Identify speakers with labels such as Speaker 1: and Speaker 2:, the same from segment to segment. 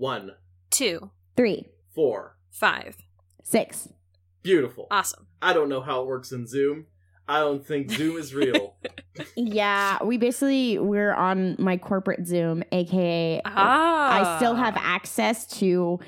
Speaker 1: One,
Speaker 2: Two,
Speaker 3: Three,
Speaker 1: four.
Speaker 2: five.
Speaker 3: six.
Speaker 1: Beautiful.
Speaker 2: Awesome.
Speaker 1: I don't know how it works in Zoom. I don't think Zoom is real.
Speaker 3: Yeah, we basically we're on my corporate Zoom, aka
Speaker 2: Ah.
Speaker 3: I still have access to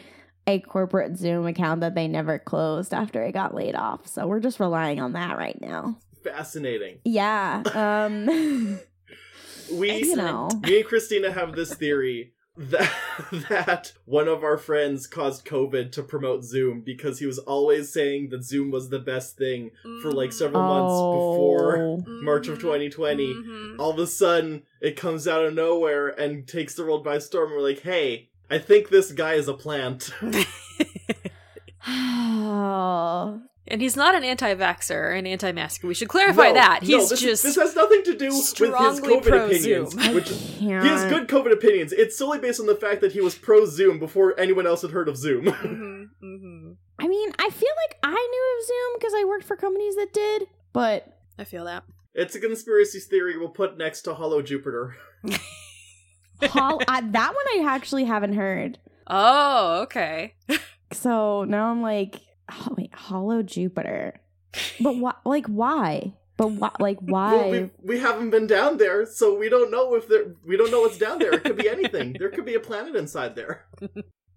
Speaker 3: a corporate Zoom account that they never closed after I got laid off. So we're just relying on that right now.
Speaker 1: Fascinating.
Speaker 3: Yeah. Um
Speaker 1: We,
Speaker 3: you know.
Speaker 1: me and Christina have this theory that that one of our friends caused COVID to promote Zoom because he was always saying that Zoom was the best thing for like several months before
Speaker 3: Oh.
Speaker 1: March of 2020.
Speaker 2: Mhm.
Speaker 1: All of a sudden, it comes out of nowhere and takes the world by storm. We're like, hey, I think this guy is a plant.
Speaker 3: Oh.
Speaker 2: and he's not an anti-vaxxer or an anti-masker. We should clarify
Speaker 1: No,
Speaker 2: that.
Speaker 1: no,
Speaker 2: He's
Speaker 1: this,
Speaker 2: just
Speaker 1: this has nothing to do with his COVID
Speaker 2: pro-Zoom.
Speaker 1: opinions, which He has good COVID opinions. It's solely based on the fact that he was pro Zoom before anyone else had heard of Zoom.
Speaker 2: Mhm, mhm.
Speaker 3: I mean, I feel like I knew of Zoom because I worked for companies that did, but
Speaker 2: I feel that.
Speaker 1: it's a conspiracy theory we'll put next to Hollow Jupiter.
Speaker 3: hol- I, that one I actually haven't heard.
Speaker 2: Oh, okay.
Speaker 3: So now I'm like, oh, wait, Hollow Jupiter. But why? Like, why? But why? Like, why?
Speaker 1: Well, we we haven't been down there, so we don't know if there. We don't know what's down there. It could be anything. there could be a planet inside there.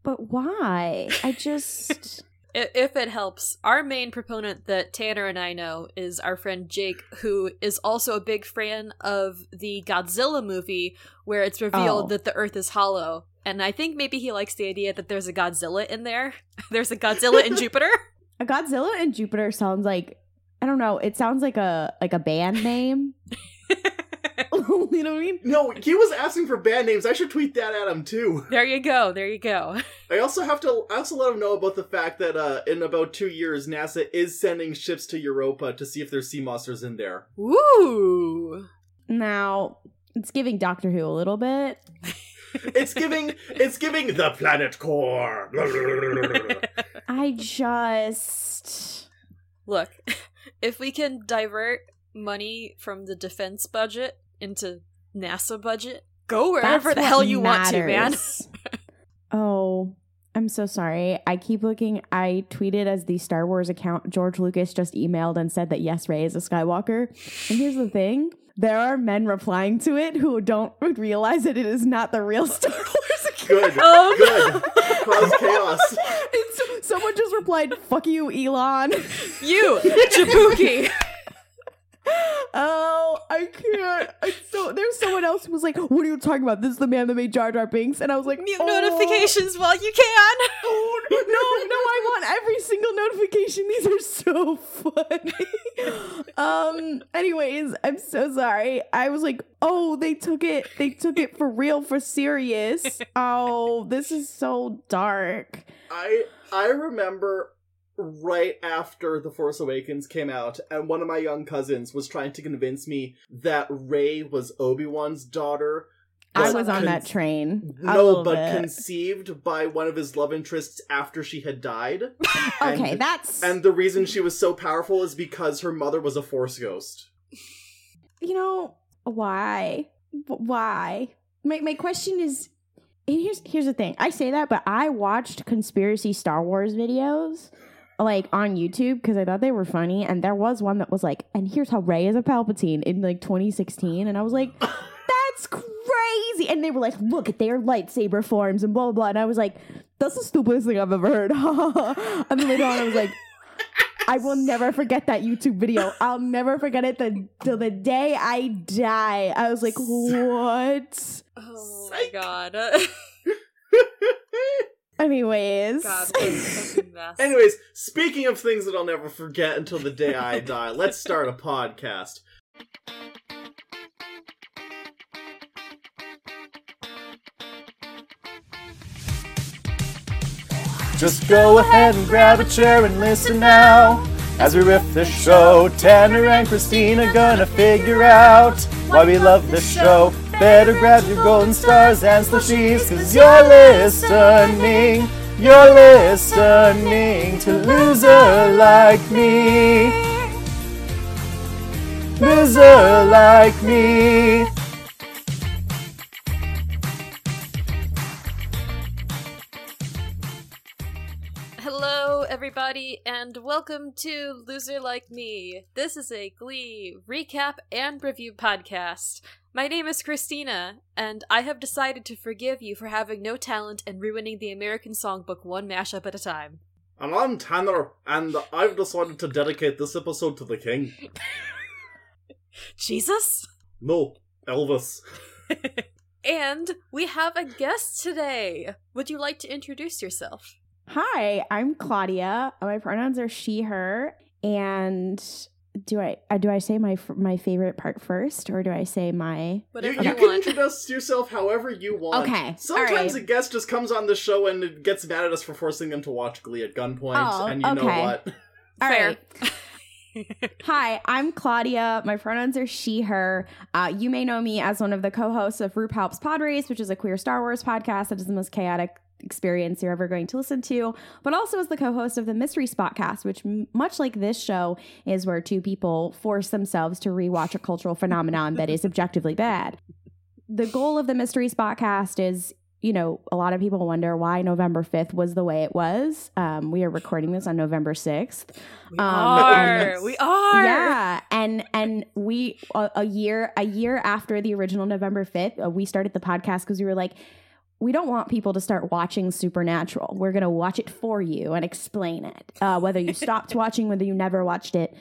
Speaker 3: But why? I just.
Speaker 2: If it helps, our main proponent that Tanner and I know is our friend Jake, who is also a big fan of the Godzilla movie, where it's revealed
Speaker 3: Oh.
Speaker 2: that the Earth is hollow. And I think maybe he likes the idea that there's a Godzilla in there. there's a Godzilla in Jupiter.
Speaker 3: A Godzilla and Jupiter sounds like I don't know. It sounds like a like a band name. you know what I mean?
Speaker 1: No, he was asking for band names. I should tweet that at him too.
Speaker 2: there you go. There you go.
Speaker 1: I also have to. I also let him know about the fact that uh, in about two years, NASA is sending ships to Europa to see if there's sea monsters in there.
Speaker 2: Woo!
Speaker 3: Now it's giving Doctor Who a little bit.
Speaker 1: It's giving. it's giving the planet core.
Speaker 3: I just
Speaker 2: Look, if we can divert money from the defense budget into NASA budget, go wherever
Speaker 3: That's
Speaker 2: the hell you want to, man.
Speaker 3: oh, I'm so sorry. I keep looking. I tweeted as the Star Wars account. George Lucas just emailed and said that yes, Rey is a Skywalker. And here's the thing: there are men replying to it who don't realize that it is not the real Star Wars account.
Speaker 1: Good.
Speaker 2: Oh,
Speaker 1: Good. Cause chaos.
Speaker 3: It's, someone just replied, "Fuck you, Elon."
Speaker 2: You, Jabuki.
Speaker 3: Oh, I can't. I so there's someone else who was like, "What are you talking about? This is the man that made Jar Jar Binks," and I was like,
Speaker 2: Mute
Speaker 3: "Oh,
Speaker 2: notifications while you can.
Speaker 3: Oh no, no! I want every single notification. These are so funny. um. Anyways, I'm so sorry. I was like, "Oh, they took it. They took it for real, for serious." Oh, this is so dark.
Speaker 1: I I remember right after The Force Awakens came out, and one of my young cousins was trying to convince me that Rey was Obi Wan's daughter.
Speaker 3: I was on
Speaker 1: con-
Speaker 3: that train.
Speaker 1: No, but
Speaker 3: bit.
Speaker 1: conceived by one of his love interests after she had died.
Speaker 3: okay,
Speaker 1: and-
Speaker 3: that's
Speaker 1: And the reason she was so powerful is because her mother was a Force ghost.
Speaker 3: you know why why my, my question is and here's here's the thing i say that but i watched conspiracy star wars videos like on youtube because i thought they were funny and there was one that was like and here's how rey is a palpatine in like 2016 and i was like that's crazy and they were like look at their lightsaber forms and blah blah blah and i was like that's the stupidest thing i've ever heard and then later on i was like I will never forget that YouTube video. I'll never forget it the, till the day I die. I was like, what?
Speaker 2: Oh my god.
Speaker 3: Anyways.
Speaker 2: God, what a fucking mess.
Speaker 1: Anyways, speaking of things that I'll never forget until the day I die, let's start a podcast.
Speaker 4: Just go ahead and grab a chair and listen now. As we riff the show, Tanner and Christina gonna figure out why we love this show. Better grab your golden stars and slushies, cause you're listening. You're listening to Loser Like Me. Loser Like Me.
Speaker 2: Hello, everybody, and welcome to Loser Like Me. This is a Glee recap and review podcast. My name is Christina, and I have decided to forgive you for having no talent and ruining the American songbook one mashup at a time.
Speaker 1: And I'm Tanner, and I've decided to dedicate this episode to the king.
Speaker 2: Jesus?
Speaker 1: No, Elvis.
Speaker 2: and we have a guest today. Would you like to introduce yourself?
Speaker 3: Hi, I'm Claudia. My pronouns are she, her, and do I uh, do I say my my favorite part first, or do I say my?
Speaker 1: You,
Speaker 2: Whatever
Speaker 1: you
Speaker 2: you,
Speaker 1: can introduce yourself however you want.
Speaker 3: Okay,
Speaker 1: Sometimes
Speaker 3: alright.
Speaker 1: a guest just comes on the show and it gets mad at us for forcing them to watch Glee at gunpoint,
Speaker 3: Oh,
Speaker 1: and you know
Speaker 3: okay.
Speaker 1: what?
Speaker 3: All
Speaker 2: Fair.
Speaker 3: right. Hi, I'm Claudia. My pronouns are she, her. Uh, you may know me as one of the co hosts of RuPaul's Pod Race, which is a queer Star Wars podcast that is the most chaotic experience you're ever going to listen to, but also as the co host of the Mystery Spotcast, which, m- much like this show, is where two people force themselves to rewatch a cultural phenomenon that is objectively bad. The goal of the Mystery Spotcast is. You know, a lot of people wonder why November 5th was the way it was. Um, we are recording this on November 6th.
Speaker 2: We
Speaker 3: Um,
Speaker 2: are. We are.
Speaker 3: Yeah, and and we a, a year a year after the original November fifth, uh, we started the podcast because we were like, we don't want people to start watching Supernatural. We're gonna watch it for you and explain it. Uh, whether you stopped watching, whether you never watched it.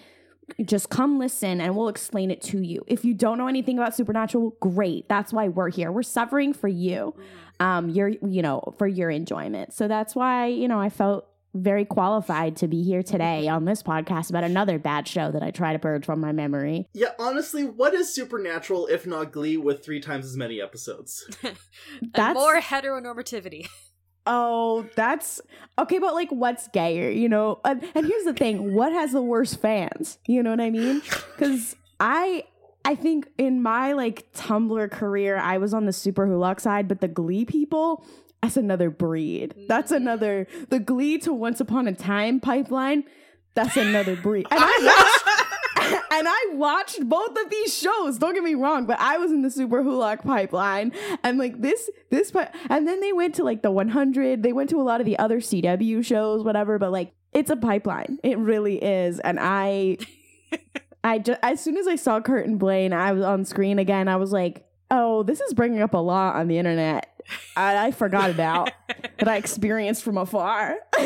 Speaker 3: Just come listen and we'll explain it to you. If you don't know anything about Supernatural, great. That's why we're here. We're suffering for you. Um, your you know, for your enjoyment. So that's why, you know, I felt very qualified to be here today on this podcast about another bad show that I try to purge from my memory.
Speaker 1: Yeah, honestly, what is Supernatural if not Glee with three times as many episodes?
Speaker 3: That's
Speaker 2: more heteronormativity.
Speaker 3: oh, that's okay. But like, what's gayer? You know? And, and here's the thing: what has the worst fans? You know what I mean? Because I. I think in my like Tumblr career, I was on the SuperWhoLock side, but the Glee people, that's another breed. That's mm-hmm. another the Glee to Once Upon a Time pipeline. That's another breed. And I watched, and I watched both of these shows. Don't get me wrong, but I was in the SuperWhoLock pipeline, and like this, this, and then they went to like the 100. They went to a lot of the other CW shows, whatever. But like, it's a pipeline. It really is, and I, I just as soon as I saw Kurt and Blaine, I was on screen again. I was like, oh, this is bringing up a lot on the internet. I, I forgot about that I experienced from afar.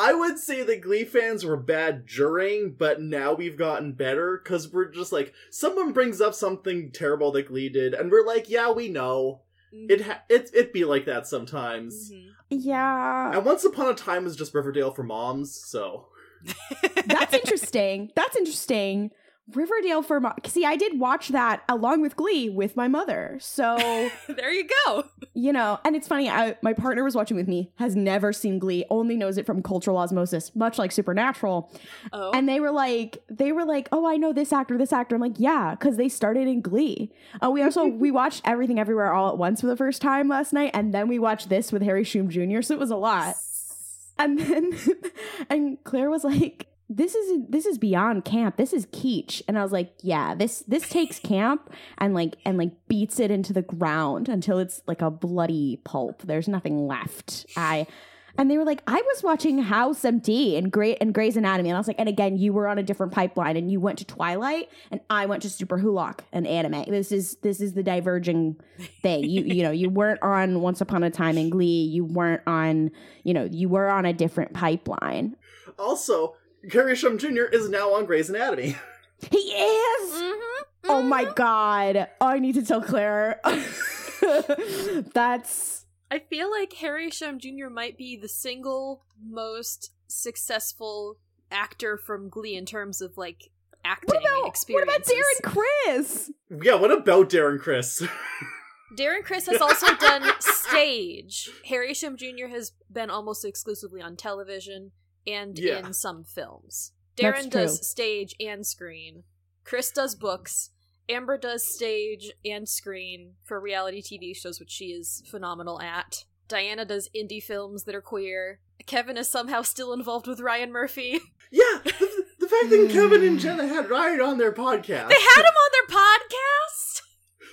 Speaker 1: I would say the Glee fans were bad during, but now we've gotten better because we're just like someone brings up something terrible that Glee did, and we're like, yeah, we know it. Ha- it it be like that sometimes.
Speaker 2: Mhm.
Speaker 3: yeah.
Speaker 1: And Once Upon a Time was just Riverdale for moms, so
Speaker 3: That's interesting. That's interesting. Riverdale for mo- see, I did watch that along with Glee with my mother. So
Speaker 2: there you go.
Speaker 3: you know, and it's funny. I, my partner was watching with me, has never seen Glee, only knows it from cultural osmosis, much like Supernatural.
Speaker 2: Oh.
Speaker 3: And they were like, they were like, oh, I know this actor, this actor. I'm like, yeah, because they started in Glee. Uh, we also we watched Everything Everywhere All at Once for the first time last night, and then we watched this with Harry Shum Jr. So it was a lot. And then and Claire was like, "This is this is beyond camp. This is kitsch." And I was like, "Yeah, this this takes camp and like and like beats it into the ground until it's like a bloody pulp. There's nothing left." I and they were like, "I was watching House MD and Great and Grey's Anatomy." And I was like, "And again, you were on a different pipeline and you went to Twilight and I went to SuperWhoLock and anime. This is this is the diverging thing. You you know, you weren't on Once Upon a Time in Glee. You weren't on, you know, you were on a different pipeline.
Speaker 1: also Harry Shum Jr. is now on Grey's Anatomy.
Speaker 3: He is.
Speaker 2: Mhm,
Speaker 3: Oh my god. Oh, I need to tell Claire. That's
Speaker 2: I feel like Harry Shum Jr. might be the single most successful actor from Glee in terms of like acting
Speaker 3: what about what about Darren Criss?
Speaker 1: yeah, what about Darren Criss?
Speaker 2: Darren Criss has also done stage. Harry Shum Jr. has been almost exclusively on television and
Speaker 1: Yeah.
Speaker 2: in some films. Darren does stage and screen. Chris does books. Amber does stage and screen for reality TV shows, which she is phenomenal at. Diana does indie films that are queer. Kevin is somehow still involved with Ryan Murphy.
Speaker 1: yeah, the, the fact that Kevin and Jenna had Ryan on their podcast.
Speaker 2: They had him on their podcast.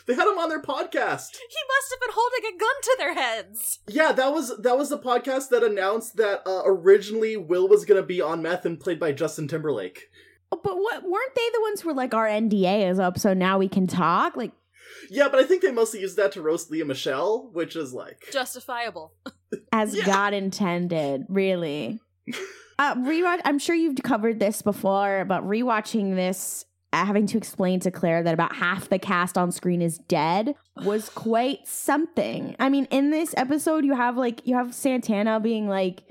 Speaker 1: They had him on their podcast.
Speaker 2: He must have been holding a gun to their heads.
Speaker 1: Yeah, that was that was the podcast that announced that uh, originally Will was gonna be on meth and played by Justin Timberlake.
Speaker 3: Oh, but what weren't they the ones who were like our NDA is up, so now we can talk? Like,
Speaker 1: Yeah, but I think they mostly used that to roast Lea Michele, which is like
Speaker 2: Justifiable.
Speaker 3: as
Speaker 1: Yeah.
Speaker 3: God intended, really. Uh, rewatch. I'm sure you've covered this before, but rewatching this, having to explain to Claire that about half the cast on screen is dead was quite something. I mean, in this episode, you have like you have Santana being like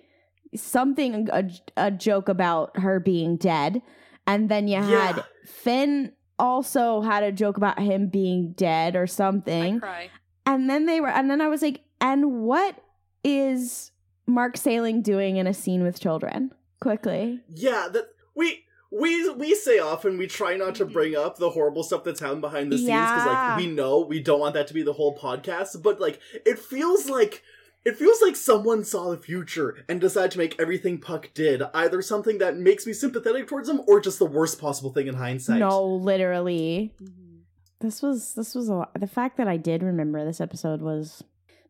Speaker 3: something a, a joke about her being dead, and then you had
Speaker 1: Yeah.
Speaker 3: Finn also had a joke about him being dead or
Speaker 2: I
Speaker 3: something.
Speaker 2: cry.
Speaker 3: And then they were, and then I was like, and what is Mark Salling doing in a scene with children? Quickly.
Speaker 1: yeah, that we we we say often we try not to bring up the horrible stuff that's happened behind the scenes because
Speaker 3: Yeah.
Speaker 1: like we know we don't want that to be the whole podcast, but like it feels like it feels like someone saw the future and decided to make everything Puck did either something that makes me sympathetic towards him or just the worst possible thing in hindsight.
Speaker 3: No, literally.
Speaker 2: Mhm.
Speaker 3: This was, this was a lot. The fact that I did remember this episode was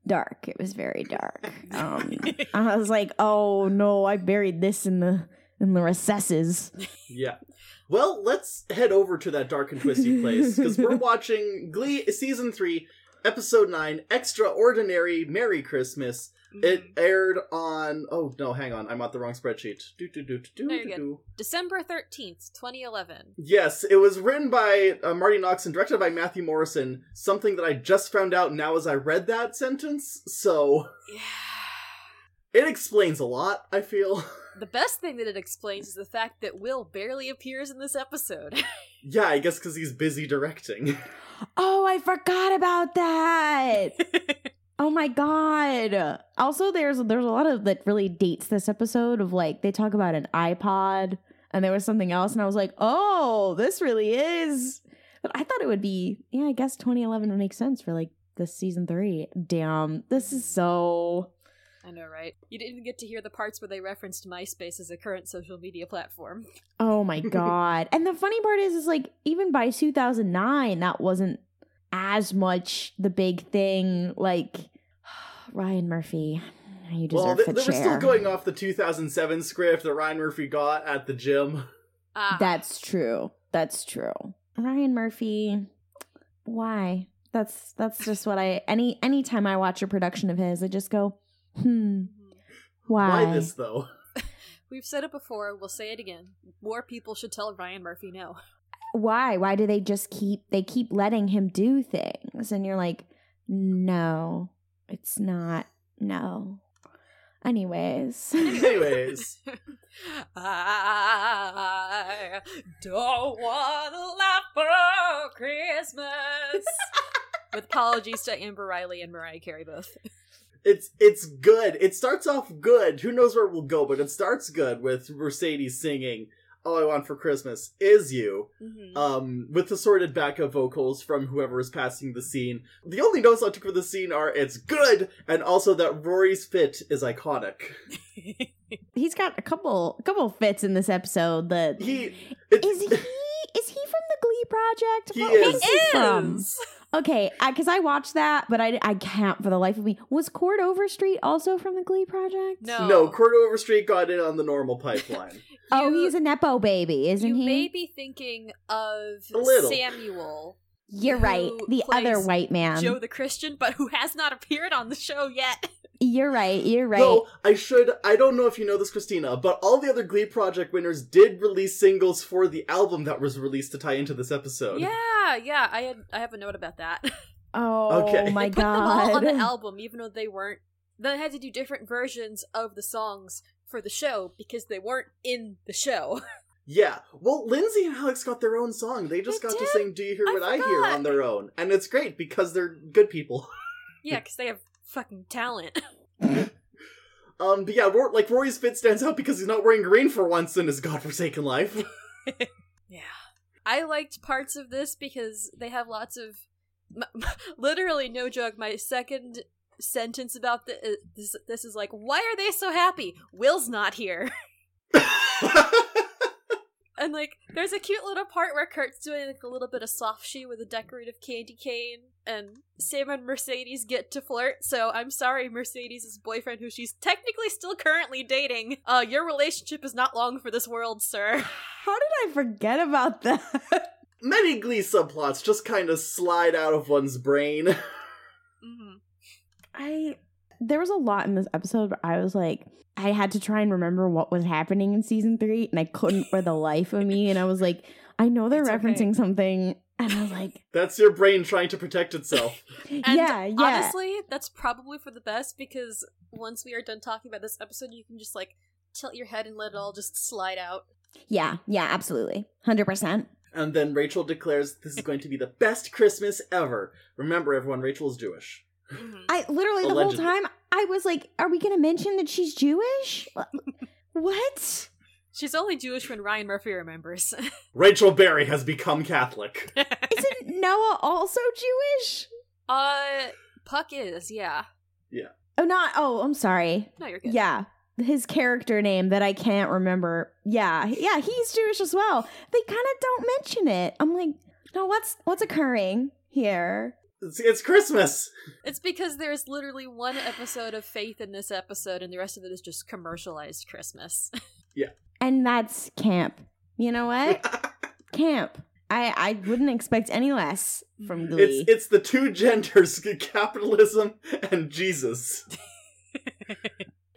Speaker 3: dark. It was very dark. Um, I was like, oh no, I buried this in the, in the recesses.
Speaker 1: Yeah. Well, let's head over to that dark and twisty place because we're watching Glee season three, episode nine, Extraordinary Merry Christmas. It aired on. Oh no, hang on, I'm on the wrong spreadsheet. Do do do do do
Speaker 2: No, you're
Speaker 1: do.
Speaker 2: good.
Speaker 1: do.
Speaker 2: December 13th, 2011.
Speaker 1: Yes, it was written by uh, Marty Knox and directed by Matthew Morrison. Something that I just found out now as I read that sentence. So
Speaker 2: Yeah.
Speaker 1: it explains a lot. I feel.
Speaker 2: The best thing that it explains is the fact that Will barely appears in this episode.
Speaker 1: yeah, I guess because he's busy directing.
Speaker 3: Oh, I forgot about that. Oh my god. Also there's there's a lot of that really dates this episode of like they talk about an iPod and there was something else and I was like, "Oh, this really is." But I thought it would be yeah, I guess 2011 would make sense for like this season 3. Damn. This is so
Speaker 2: I know, right? You didn't even get to hear the parts where they referenced MySpace as a current social media platform.
Speaker 3: Oh my god. and the funny part is is like even by 2009 that wasn't as much the big thing like Ryan Murphy. You deserve
Speaker 1: well, they,
Speaker 3: the
Speaker 1: they were
Speaker 3: chair.
Speaker 1: still going off the 2007 script that Ryan Murphy got at the gym.
Speaker 2: Ah,
Speaker 3: That's true. That's true. Ryan Murphy. Why? That's that's just what I any anytime I watch a production of his, I just go, hmm,
Speaker 2: Mhm.
Speaker 3: why?
Speaker 1: Why this though?
Speaker 2: We've said it before, we'll say it again. More people should tell Ryan Murphy no.
Speaker 3: Why? Why do they just keep they keep letting him do things? And you're like, no, it's not. No. Anyways.
Speaker 1: Anyways,
Speaker 2: I don't want to laugh for Christmas. With apologies to Amber Riley and Mariah Carey both.
Speaker 1: It's it's good. It starts off good. Who knows where it will go, but it starts good with Mercedes singing "All I Want for Christmas Is You."
Speaker 2: Mhm.
Speaker 1: um, with assorted backup vocals from whoever is passing the scene. The only notes I took for the scene are it's good, and also that Rory's fit is iconic.
Speaker 3: He's got a couple a couple fits in this episode that
Speaker 1: He it,
Speaker 3: Is he is he from the Glee project?
Speaker 1: He
Speaker 3: What-
Speaker 1: is.
Speaker 3: what's he from?
Speaker 2: Is.
Speaker 3: Okay, because I, watched that, but I, I can't for the life of me. Was Chord Overstreet also from the Glee project?
Speaker 2: No.
Speaker 1: no Chord Overstreet got in on the normal pipeline.
Speaker 3: Oh, he's a nepo baby, isn't
Speaker 2: you
Speaker 3: he?
Speaker 2: may be thinking of Samuel,
Speaker 3: You're right. The other white man.
Speaker 2: Joe the Christian, but who has not appeared on the show yet.
Speaker 3: You're right. You're right.
Speaker 1: Though I should, I don't know if you know this, Christina, but all the other Glee Project winners did release singles for the album that was released to tie into this episode.
Speaker 2: Yeah, yeah, I had I have a note about that.
Speaker 3: oh
Speaker 1: Okay.
Speaker 3: my
Speaker 2: they put them all
Speaker 3: god.
Speaker 2: on the album, even though they weren't. They had to do different versions of the songs for the show because they weren't in the show.
Speaker 1: Yeah. Well, Lindsay and Alex got their own song. They just
Speaker 2: They
Speaker 1: got
Speaker 2: did?
Speaker 1: to sing "Do You Hear What I, Hear" on their own, and it's great because they're good people.
Speaker 2: yeah, because they have fucking talent.
Speaker 1: Um, but yeah, Ro- like Rory's fit stands out because he's not wearing green for once in his godforsaken life.
Speaker 2: Yeah. I liked parts of this because they have lots of. m- literally, no joke, my second sentence about the, uh, this, this is like, why are they so happy? Will's not here. And like, there's a cute little part where Kurt's doing like a little bit of soft shoe with a decorative candy cane, and Sam and Mercedes get to flirt. So I'm sorry, Mercedes' boyfriend, who she's technically still currently dating. Uh, your relationship is not long for this world, sir.
Speaker 3: How did I forget about that?
Speaker 1: Many Glee subplots just kind of slide out of one's brain.
Speaker 2: hmm
Speaker 3: I there was a lot in this episode where I was like, I had to try and remember what was happening in season three, and I couldn't for the life of me. And I was like, I know they're
Speaker 2: It's okay.
Speaker 3: referencing something, and I was like,
Speaker 1: That's your brain trying to protect itself.
Speaker 2: And
Speaker 3: yeah, yeah.
Speaker 2: honestly, that's probably for the best because once we are done talking about this episode, you can just like tilt your head and let it all just slide out.
Speaker 3: yeah, yeah, absolutely, hundred percent.
Speaker 1: And then Rachel declares this is going to be the best Christmas ever. Remember, everyone, Rachel is Jewish.
Speaker 2: Mhm.
Speaker 3: I literally the
Speaker 1: Allegedly.
Speaker 3: whole time I was like, are we going to mention that she's Jewish? what?
Speaker 2: She's only Jewish when Ryan Murphy remembers.
Speaker 1: Rachel Berry has become Catholic.
Speaker 3: Isn't Noah also Jewish?
Speaker 2: uh, Puck is, yeah. Yeah.
Speaker 3: Oh, not. Oh, I'm sorry.
Speaker 2: No, you're good.
Speaker 3: Yeah. His character name that I can't remember. Yeah, yeah, he's Jewish as well. They kind of don't mention it. I'm like, no, what's what's occurring here?
Speaker 1: It's, it's Christmas.
Speaker 2: It's because there's literally one episode of faith in this episode, and the rest of it is just commercialized Christmas. Yeah.
Speaker 3: And that's camp. You know what? camp. I I wouldn't expect any less from Glee.
Speaker 1: It's it's the two genders, capitalism and Jesus.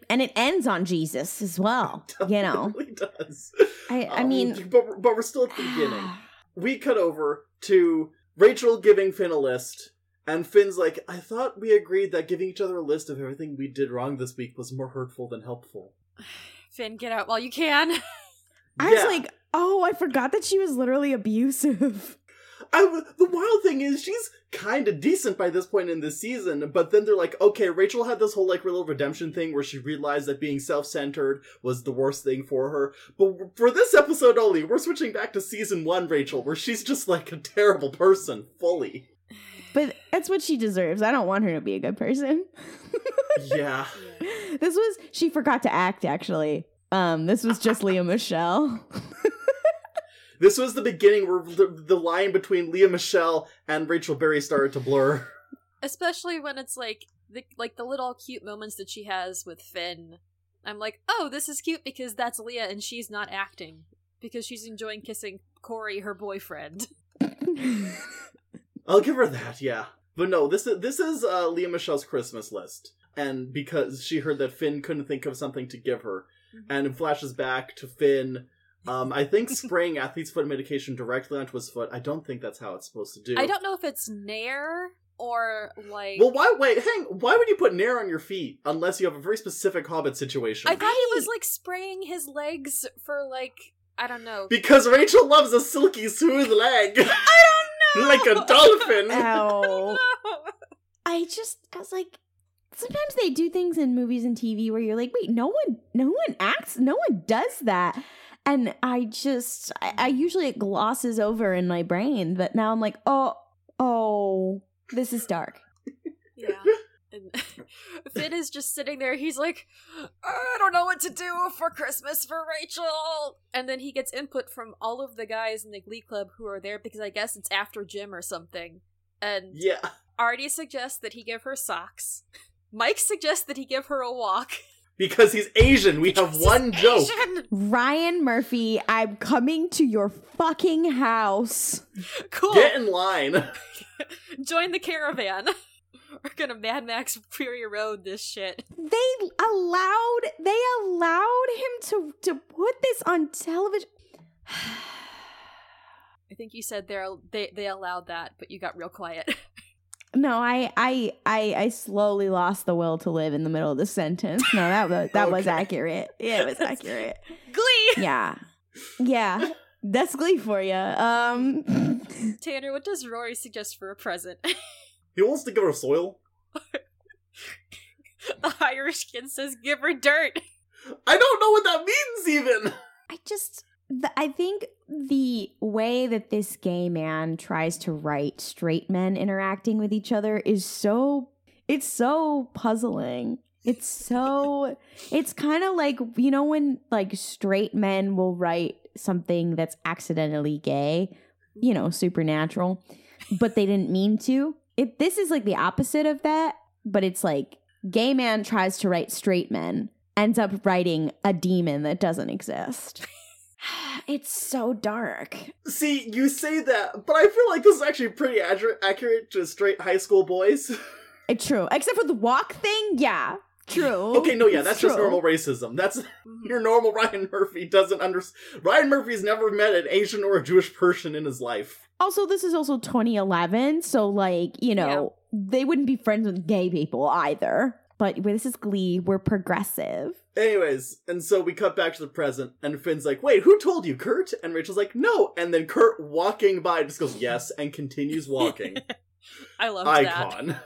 Speaker 3: and it ends on Jesus as well. You know.
Speaker 1: it really does.
Speaker 3: I I
Speaker 1: Um,
Speaker 3: mean,
Speaker 1: but but we're still at the beginning. We cut over to Rachel giving Finn a list, and Finn's like, "I thought we agreed that giving each other a list of everything we did wrong this week was more hurtful than helpful."
Speaker 2: Finn, get out while you can.
Speaker 3: I
Speaker 1: Yeah.
Speaker 3: was like, oh, I forgot that she was literally abusive.
Speaker 1: I w- the wild thing is she's kind of decent by this point in the season, but then they're like, okay, Rachel had this whole like little redemption thing where she realized that being self-centered was the worst thing for her. But for this episode only, we're switching back to season one, Rachel, where she's just like a terrible person fully.
Speaker 3: But that's what she deserves. I don't want her to be a good person.
Speaker 1: Yeah.
Speaker 3: this was she forgot to act actually. Um, this was just Lea Michele.
Speaker 1: This was the beginning where the, the line between Lea Michele and Rachel Berry started to blur.
Speaker 2: Especially when it's like the like the little cute moments that she has with Finn. I'm like, oh, this is cute because that's Lea and she's not acting because she's enjoying kissing Corey, her boyfriend.
Speaker 1: I'll give her that, yeah. But no, this is this is uh, Lea Michele's Christmas list, and because she heard that Finn couldn't think of something to give her, and it flashes back to Finn. Um, I think spraying athlete's foot medication directly onto his foot. I don't think that's how it's supposed to do.
Speaker 2: I don't know if it's Nair or like
Speaker 1: Well, why? Wait, hang. Why would you put Nair on your feet unless you have a very specific Hobbit situation?
Speaker 2: I thought he was like spraying his legs for like I don't know.
Speaker 1: because Rachel loves a silky smooth leg,
Speaker 2: I don't know.
Speaker 1: Like a dolphin.
Speaker 3: Ow.
Speaker 2: No.
Speaker 3: I just I was like sometimes they do things in movies and TV where you're like, wait, no one no one acts, no one does that. And I just I, I usually it glosses over in my brain, but now I'm like, oh oh this is dark.
Speaker 2: Yeah. And Finn is just sitting there. He's like, I don't know what to do for Christmas for Rachel. And then he gets input from all of the guys in the Glee Club who are there because I guess it's after gym or something. And
Speaker 1: Yeah.
Speaker 2: Artie suggests that he give her socks. Mike suggests that he give her a walk.
Speaker 1: Because he's Asian, we have one joke.
Speaker 2: Asian.
Speaker 3: Ryan Murphy, I'm coming to your fucking house.
Speaker 2: Cool.
Speaker 1: Get in line.
Speaker 2: Join the caravan. We're gonna Mad Max Fury Road this shit.
Speaker 3: They allowed they allowed him to to put this on television.
Speaker 2: I think you said they they they allowed that, but you got real quiet.
Speaker 3: No, I, I, I, I slowly lost the will to live in the middle of the sentence. No, that was that was accurate. Yeah, it was accurate.
Speaker 2: Glee.
Speaker 3: Yeah, yeah, that's Glee for you. Um,
Speaker 2: Tanner, what does Rory suggest for a present?
Speaker 1: He wants to give her soil.
Speaker 2: the Irish kid says, "Give her dirt."
Speaker 1: I don't know what that means even.
Speaker 3: I just, the, I think the way that this gay man tries to write straight men interacting with each other is so, it's so puzzling. It's so, it's kind of like, you know, when like straight men will write something that's accidentally gay, you know, supernatural, but they didn't mean to. If this is like the opposite of that, but it's like gay man tries to write straight men, ends up writing a demon that doesn't exist. it's so dark.
Speaker 1: See, you say that, but I feel like this is actually pretty accurate, accurate to straight high school boys.
Speaker 3: It's true. Except for the walk thing, yeah. True.
Speaker 1: okay, no, yeah,
Speaker 3: It's
Speaker 1: that's just normal racism. That's
Speaker 2: Mhm.
Speaker 1: your normal Ryan Murphy doesn't understand. Ryan Murphy's never met an Asian or a Jewish person in his life.
Speaker 3: Also, this is also 2011, so like, you know, they wouldn't be friends with gay people either. But this is Glee. We're progressive.
Speaker 1: Anyways, and so we cut back to the present, and Finn's like, "Wait, who told you, Kurt?" And Rachel's like, "No." And then Kurt, walking by, just goes, "Yes," and continues walking.
Speaker 2: I love that.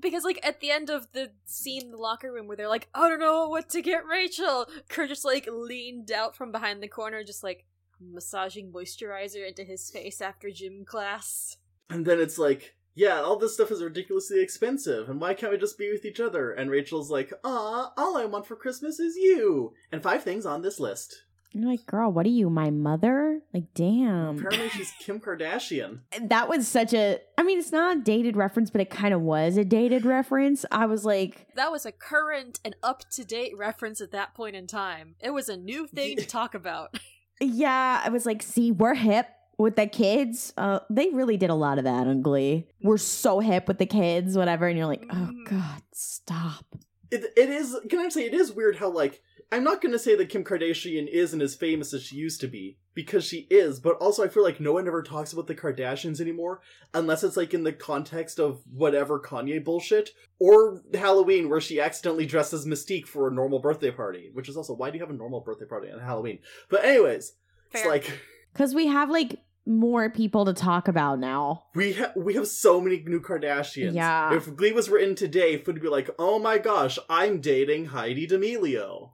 Speaker 2: Because like at the end of the scene in the locker room where they're like, I don't know what to get Rachel, Kurt just like leaned out from behind the corner, just like massaging moisturizer into his face after gym class.
Speaker 1: And then it's like, yeah, all this stuff is ridiculously expensive, and why can't we just be with each other? And Rachel's like, ah, all I want for Christmas is you, and five things on this list.
Speaker 3: You're like, girl, what are you, my mother? Like, damn.
Speaker 1: Apparently, she's Kim Kardashian.
Speaker 3: That was such a. I mean, it's not a dated reference, but it kind of was a dated reference. I was like,
Speaker 2: That was a current and up to date reference at that point in time. It was a new thing to talk about.
Speaker 3: yeah, I was like, see, we're hip with the kids. Uh, they really did a lot of that on Glee. We're so hip with the kids, whatever. And you're like, oh,
Speaker 2: Mhm.
Speaker 3: God, stop.
Speaker 1: It, it is, can I say, it is weird how, like, I'm not gonna say that Kim Kardashian isn't as famous as she used to be, because she is, but also I feel like no one ever talks about the Kardashians anymore, unless it's, like, in the context of whatever Kanye bullshit, or Halloween, where she accidentally dressed as Mystique for a normal birthday party, which is also, why do you have a normal birthday party on Halloween? But anyways, it's like,
Speaker 3: Because we have like more people to talk about now.
Speaker 1: we, ha- we have so many new Kardashians.
Speaker 3: Yeah.
Speaker 1: If Glee was written today, it would be like, oh my gosh, I'm dating Heidi D'Amelio.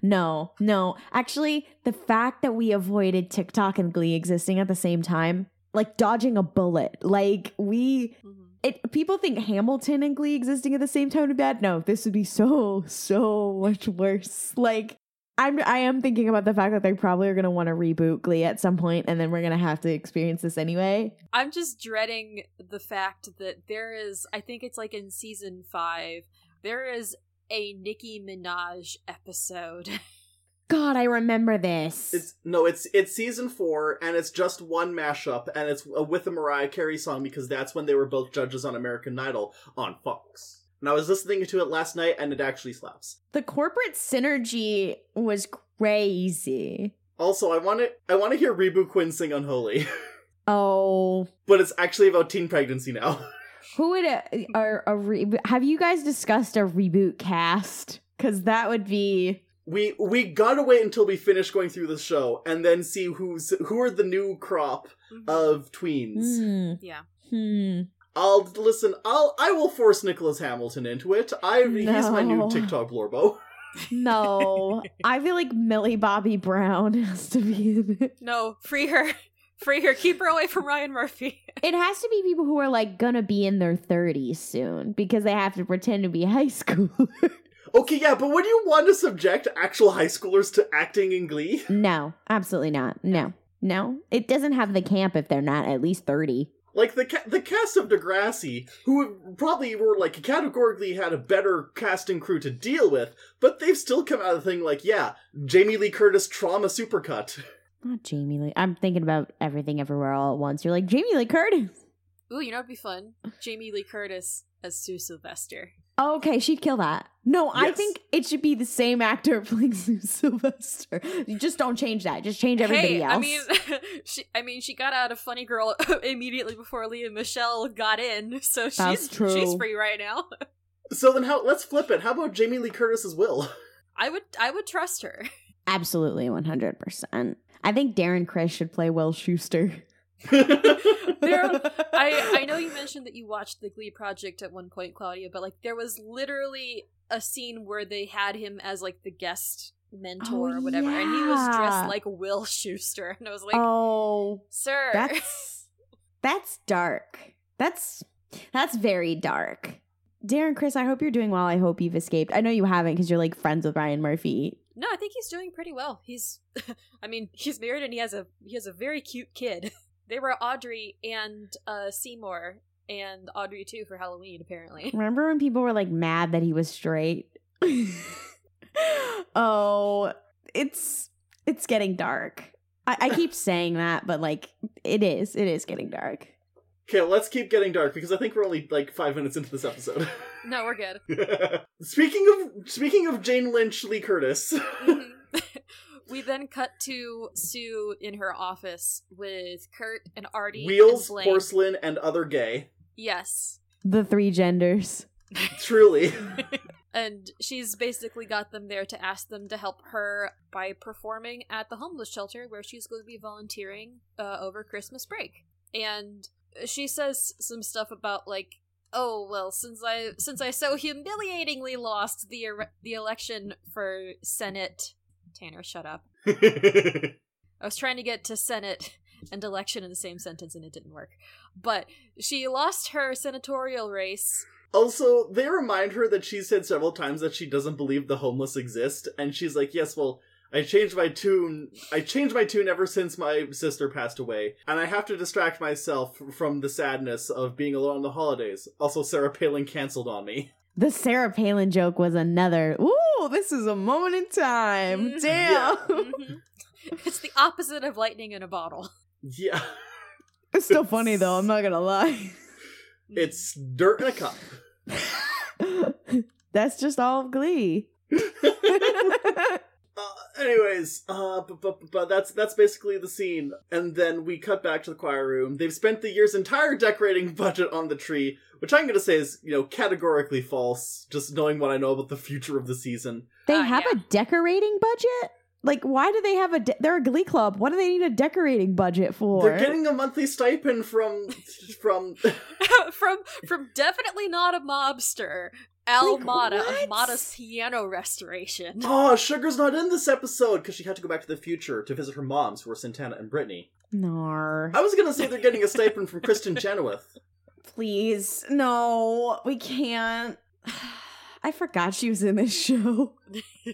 Speaker 3: No, no. Actually, the fact that we avoided TikTok and Glee existing at the same time, like dodging a bullet. Like we
Speaker 2: mm-hmm.
Speaker 3: it people think Hamilton and Glee existing at the same time would be bad. No, this would be so, so much worse. Like I'm I am thinking about the fact that they probably are gonna want to reboot Glee at some point and then we're gonna have to experience this anyway.
Speaker 2: I'm just dreading the fact that there is, I think it's like in season five, there is a Nicki Minaj episode.
Speaker 3: God, I remember this.
Speaker 1: It's no, it's it's season four, and it's just one mashup, and it's with a Mariah Carey song because that's when they were both judges on American Idol on Fox. And I was listening to it last night, and it actually slaps.
Speaker 3: the corporate synergy was crazy.
Speaker 1: Also, I want to I want to hear Reboot Quinn sing "Unholy,"
Speaker 3: Oh,
Speaker 1: but it's actually about teen pregnancy now.
Speaker 3: who would a, a, a re- have you guys discussed a reboot cast? Because that would be
Speaker 1: we we gotta wait until we finish going through the show, and then see who's who are the new crop
Speaker 2: Mhm.
Speaker 1: of tweens.
Speaker 3: Hmm.
Speaker 2: yeah.
Speaker 3: Hmm.
Speaker 1: I'll listen. I'll I will force Nicholas Hamilton into it. I he's my new TikTok Lorbo.
Speaker 3: No, I feel like Millie Bobby Brown has to be in it.
Speaker 2: No, free her. Free her. Keep her away from Ryan Murphy.
Speaker 3: It has to be people who are like gonna be in their 30s soon because they have to pretend to be high school.
Speaker 1: Okay, yeah, but would you want to subject actual high schoolers to acting in Glee?
Speaker 3: no, absolutely not. No, no. It doesn't have the camp if they're not at least 30.
Speaker 1: Like the ca- the cast of Degrassi, who probably were like categorically had a better casting crew to deal with, but they've still come out of the thing like, yeah, Jamie Lee Curtis trauma supercut.
Speaker 3: Not Jamie Lee. I'm thinking about everything everywhere all at once. You're like, Jamie Lee Curtis.
Speaker 2: Ooh, you know it'd be fun? Jamie Lee Curtis as Sue Sylvester.
Speaker 3: Oh, okay, she'd kill that. No, I think it should be the same actor playing Sue Sylvester. You just don't change that. Just change everybody
Speaker 2: hey,
Speaker 3: else.
Speaker 2: I mean, she, I mean, she got out of Funny Girl immediately before Lea Michele got in, so she's
Speaker 3: That's true.
Speaker 2: she's free right now.
Speaker 1: So then how let's flip it. How about Jamie Lee Curtis as Will?
Speaker 2: I would, I would trust her.
Speaker 3: Absolutely, 100%. I think Darren Criss should play Will Schuester.
Speaker 2: There, I, I know you mentioned that you watched the Glee Project at one point, Claudia, but like there was literally a scene where they had him as like the guest mentor
Speaker 3: Oh,
Speaker 2: or whatever, and he was dressed like Will Schuester, and I was like,
Speaker 3: oh,
Speaker 2: sir,
Speaker 3: that's that's dark. That's that's very dark. Darren, Criss, I hope you're doing well. I hope you've escaped. I know you haven't because you're like friends with Ryan Murphy.
Speaker 2: No, I think he's doing pretty well. He's, I mean, he's married and he has a he has a very cute kid. they were Audrey and uh, Seymour and Audrey too for Halloween apparently.
Speaker 3: Remember when people were like mad that he was straight? oh, it's it's getting dark. I, I keep saying that, but like it is. It is getting dark.
Speaker 1: Okay, let's keep getting dark because I think we're only like five minutes into this episode.
Speaker 2: No, we're good.
Speaker 1: speaking of speaking of Jane Lynch, Lee Curtis.
Speaker 2: Mhm. we then cut to Sue in her office with Kurt and Artie.
Speaker 1: Wheels,
Speaker 2: and Blaine.
Speaker 1: porcelain, and other gay.
Speaker 2: Yes.
Speaker 3: The three genders.
Speaker 1: Truly.
Speaker 2: And she's basically got them there to ask them to help her by performing at the homeless shelter where she's going to be volunteering uh, over Christmas break. And she says some stuff about like, oh well, since I since I so humiliatingly lost the er- the election for Senate. Tanner, shut up. I was trying to get to Senate and election in the same sentence and it didn't work. But she lost her senatorial race.
Speaker 1: Also, they remind her that she said several times that she doesn't believe the homeless exist, and she's like, "Yes, well, I changed my tune. I changed my tune ever since my sister passed away, and I have to distract myself from the sadness of being alone on the holidays." Also, Sarah Palin canceled on me.
Speaker 3: The Sarah Palin joke was another. Ooh, this is a moment in time.
Speaker 2: Mhm.
Speaker 3: Damn.
Speaker 1: Yeah.
Speaker 2: Mhm. It's the opposite of lightning in a bottle.
Speaker 1: Yeah,
Speaker 3: It's still funny though. I'm not gonna lie.
Speaker 1: it's dirt in a cup.
Speaker 3: That's just all of Glee.
Speaker 1: Anyways, uh, but, but but that's that's basically the scene, and then we cut back to the choir room. They've spent the year's entire decorating budget on the tree, which I'm going to say is you know categorically false. Just knowing what I know about the future of the season.
Speaker 3: They
Speaker 2: Uh,
Speaker 3: have
Speaker 2: yeah.
Speaker 3: a decorating budget. Like, why do they have a? De- they're a Glee club. What do they need a decorating budget for?
Speaker 1: They're getting a monthly stipend from from.
Speaker 2: from from definitely not a mobster. Al
Speaker 3: Like,
Speaker 2: Motta
Speaker 3: what?
Speaker 2: of Motta's piano restoration.
Speaker 1: Oh, Sugar's not in this episode because she had to go back to the future to visit her moms, who were Santana and Brittany.
Speaker 3: Nar.
Speaker 1: I was gonna say they're getting a stipend from Kristin Chenoweth.
Speaker 3: Please, no, we can't. I forgot she was in this show.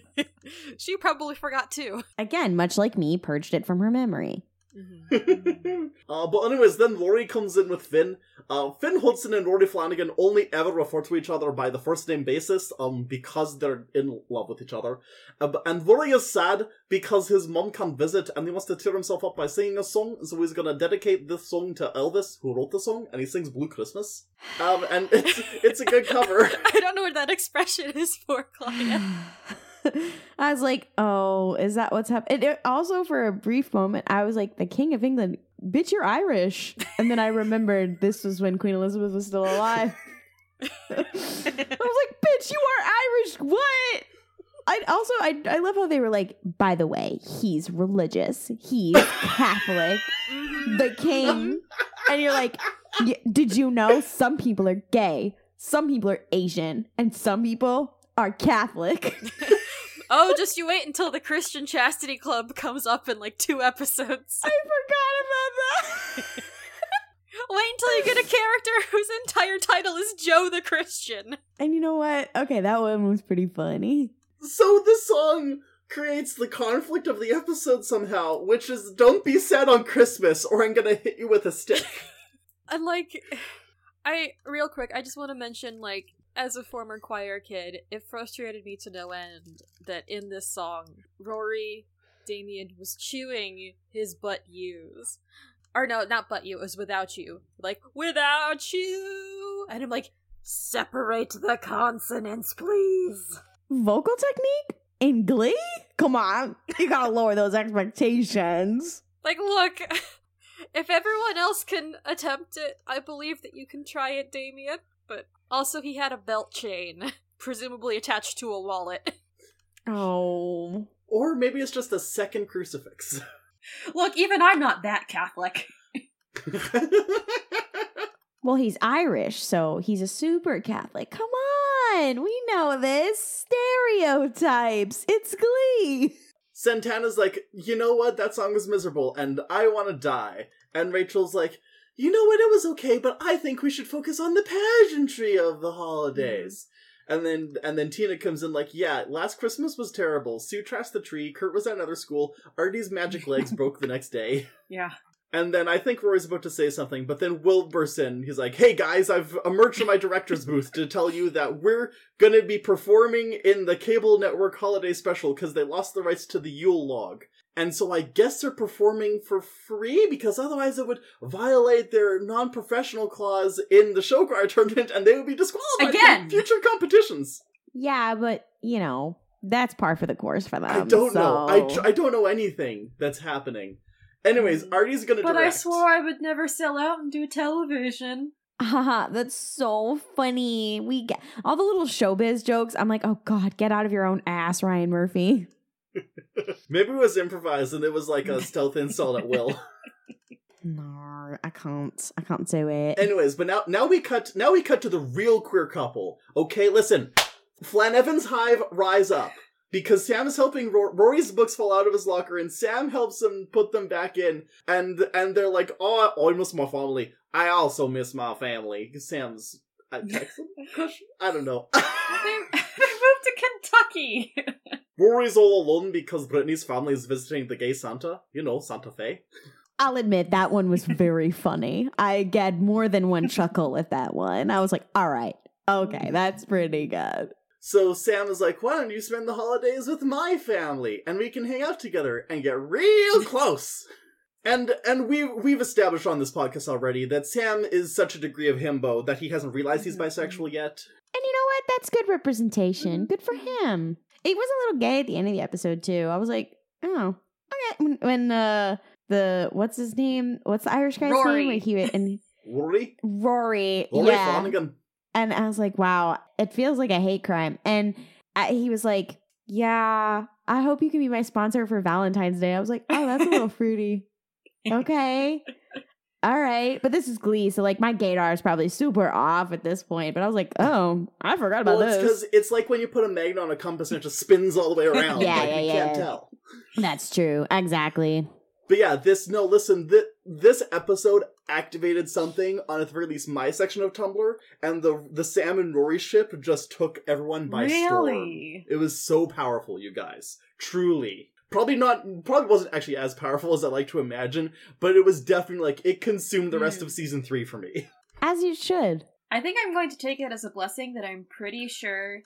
Speaker 2: she probably forgot too.
Speaker 3: Again, much like me, purged it from her memory.
Speaker 1: uh, but anyways, then Rory comes in with Finn. Uh, Finn Hudson and Rory Flanagan only ever refer to each other by the first name basis, um, because they're in love with each other. Uh, and Rory is sad because his mom can't visit, and he wants to cheer himself up by singing a song. So he's gonna dedicate this song to Elvis, who wrote the song, and he sings "Blue Christmas." Um, and it's it's a good cover.
Speaker 2: I don't know what that expression is for, Claudia.
Speaker 3: I was like, oh, is that what's happening? Also, for a brief moment, I was like, the King of England, bitch, you're Irish. And then I remembered this was when Queen Elizabeth was still alive. I was like, bitch, you are Irish. What? I also I I love how they were like, by the way, he's religious. He's Catholic. The king. And you're like, "Y- did you know some people are gay, some people are Asian, and some people are Catholic?
Speaker 2: Oh, just you wait until the Christian Chastity Club comes up in like two episodes.
Speaker 3: I forgot about that.
Speaker 2: Wait until you get a character whose entire title is Joe the Christian.
Speaker 3: and you know what? Okay, that one was pretty funny.
Speaker 1: So the song creates the conflict of the episode somehow, which is "Don't be sad on Christmas, or I'm gonna hit you with a stick."
Speaker 2: And like, I real quick, I just want to mention like, as a former choir kid, it frustrated me to no end that in this song, Rory Damian was chewing his butt U's. Or no, not but you, it was without you. Like, without you! And I'm like, separate the consonants, please.
Speaker 3: Vocal technique in Glee? Come on, you gotta lower those expectations.
Speaker 2: Like, look, if everyone else can attempt it, I believe that you can try it, Damian. But also, he had a belt chain, presumably attached to a wallet.
Speaker 3: Oh,
Speaker 1: or maybe it's just a second crucifix.
Speaker 2: Look, even I'm not that Catholic.
Speaker 3: well, he's Irish, so he's a super Catholic. Come on, we know this stereotypes. It's Glee.
Speaker 1: Santana's like, you know what? That song was miserable, and I want to die. And Rachel's like, you know what, it was okay, but I think we should focus on the pageantry of the holidays. Mm-hmm. And then and then Tina comes in like, yeah, last Christmas was terrible. Sue trashed the tree, Kurt was at another school, Artie's magic legs broke the next day.
Speaker 2: Yeah.
Speaker 1: And then I think Rory's about to say something, but then Will bursts in. He's like, hey guys, I've emerged from my director's booth to tell you that we're gonna be performing in the cable network holiday special because they lost the rights to the Yule log. And so I guess they're performing for free because otherwise it would violate their non-professional clause in the show choir tournament and they would be disqualified
Speaker 2: Again.
Speaker 1: from future competitions.
Speaker 3: Yeah, but you know that's par for the course for them.
Speaker 1: I don't know. I, tr- I don't know anything that's happening. Anyways, mm. Artie's gonna
Speaker 2: But I swore I would never sell out and do television.
Speaker 3: Haha, that's so funny. We get all the little showbiz jokes. I'm like, oh god, get out of your own ass, Ryan Murphy.
Speaker 1: Maybe it was improvised and it was like a stealth insult at will.
Speaker 3: No, I can't. I can't do it.
Speaker 1: Anyways, but now now we cut now we cut to the real queer couple. Okay, listen. Flan Evans Hive rise up. Because Sam is helping Ro- Rory's books fall out of his locker, and Sam helps him put them back in, and and they're like, "Oh, I oh, miss my family. I also miss my family." Sam's I, Texan? I don't know.
Speaker 2: They, they moved to Kentucky.
Speaker 1: Rory's all alone because Brittany's family is visiting the gay Santa. You know, Santa Fe.
Speaker 3: I'll admit that one was very funny. I get more than one chuckle at that one. I was like, all right, okay, that's pretty good.
Speaker 1: So Sam is like, "Why don't you spend the holidays with my family, and we can hang out together and get real close." And and we we've established on this podcast already that Sam is such a degree of himbo that he hasn't realized he's mm-hmm. bisexual yet.
Speaker 3: And you know what? That's good representation. Mm-hmm. Good for him. It was a little gay at the end of the episode too. I was like, oh, okay. When, when uh the what's his name? What's the Irish guy's
Speaker 2: Rory.
Speaker 3: name? He and
Speaker 1: Rory,
Speaker 3: Rory,
Speaker 1: Rory
Speaker 3: yeah.
Speaker 1: Flanagan.
Speaker 3: And I was like, wow, it feels like a hate crime. And I, he was like, yeah, I hope you can be my sponsor for Valentine's Day. I was like, oh, that's a little fruity. Okay. All right. But this is Glee. So, like, my gaydar is probably super off at this point. But I was like, oh, I forgot about
Speaker 1: Well, it's
Speaker 3: this.
Speaker 1: because it's like when you put a magnet on a compass and it just spins all the way around.
Speaker 3: Yeah,
Speaker 1: like
Speaker 3: yeah,
Speaker 1: you can't
Speaker 3: yeah.
Speaker 1: tell.
Speaker 3: That's true. Exactly.
Speaker 1: But yeah, this no, listen, this, this episode activated something on at very least my section of Tumblr, and the the Sam and Rory ship just took everyone by storm.
Speaker 2: really?
Speaker 1: It was so powerful, you guys. Truly. Probably not probably wasn't actually as powerful as I like to imagine, but it was definitely like it consumed the rest
Speaker 2: Hmm.
Speaker 1: of season three for me.
Speaker 3: As you should.
Speaker 2: I think I'm going to take it as a blessing that I'm pretty sure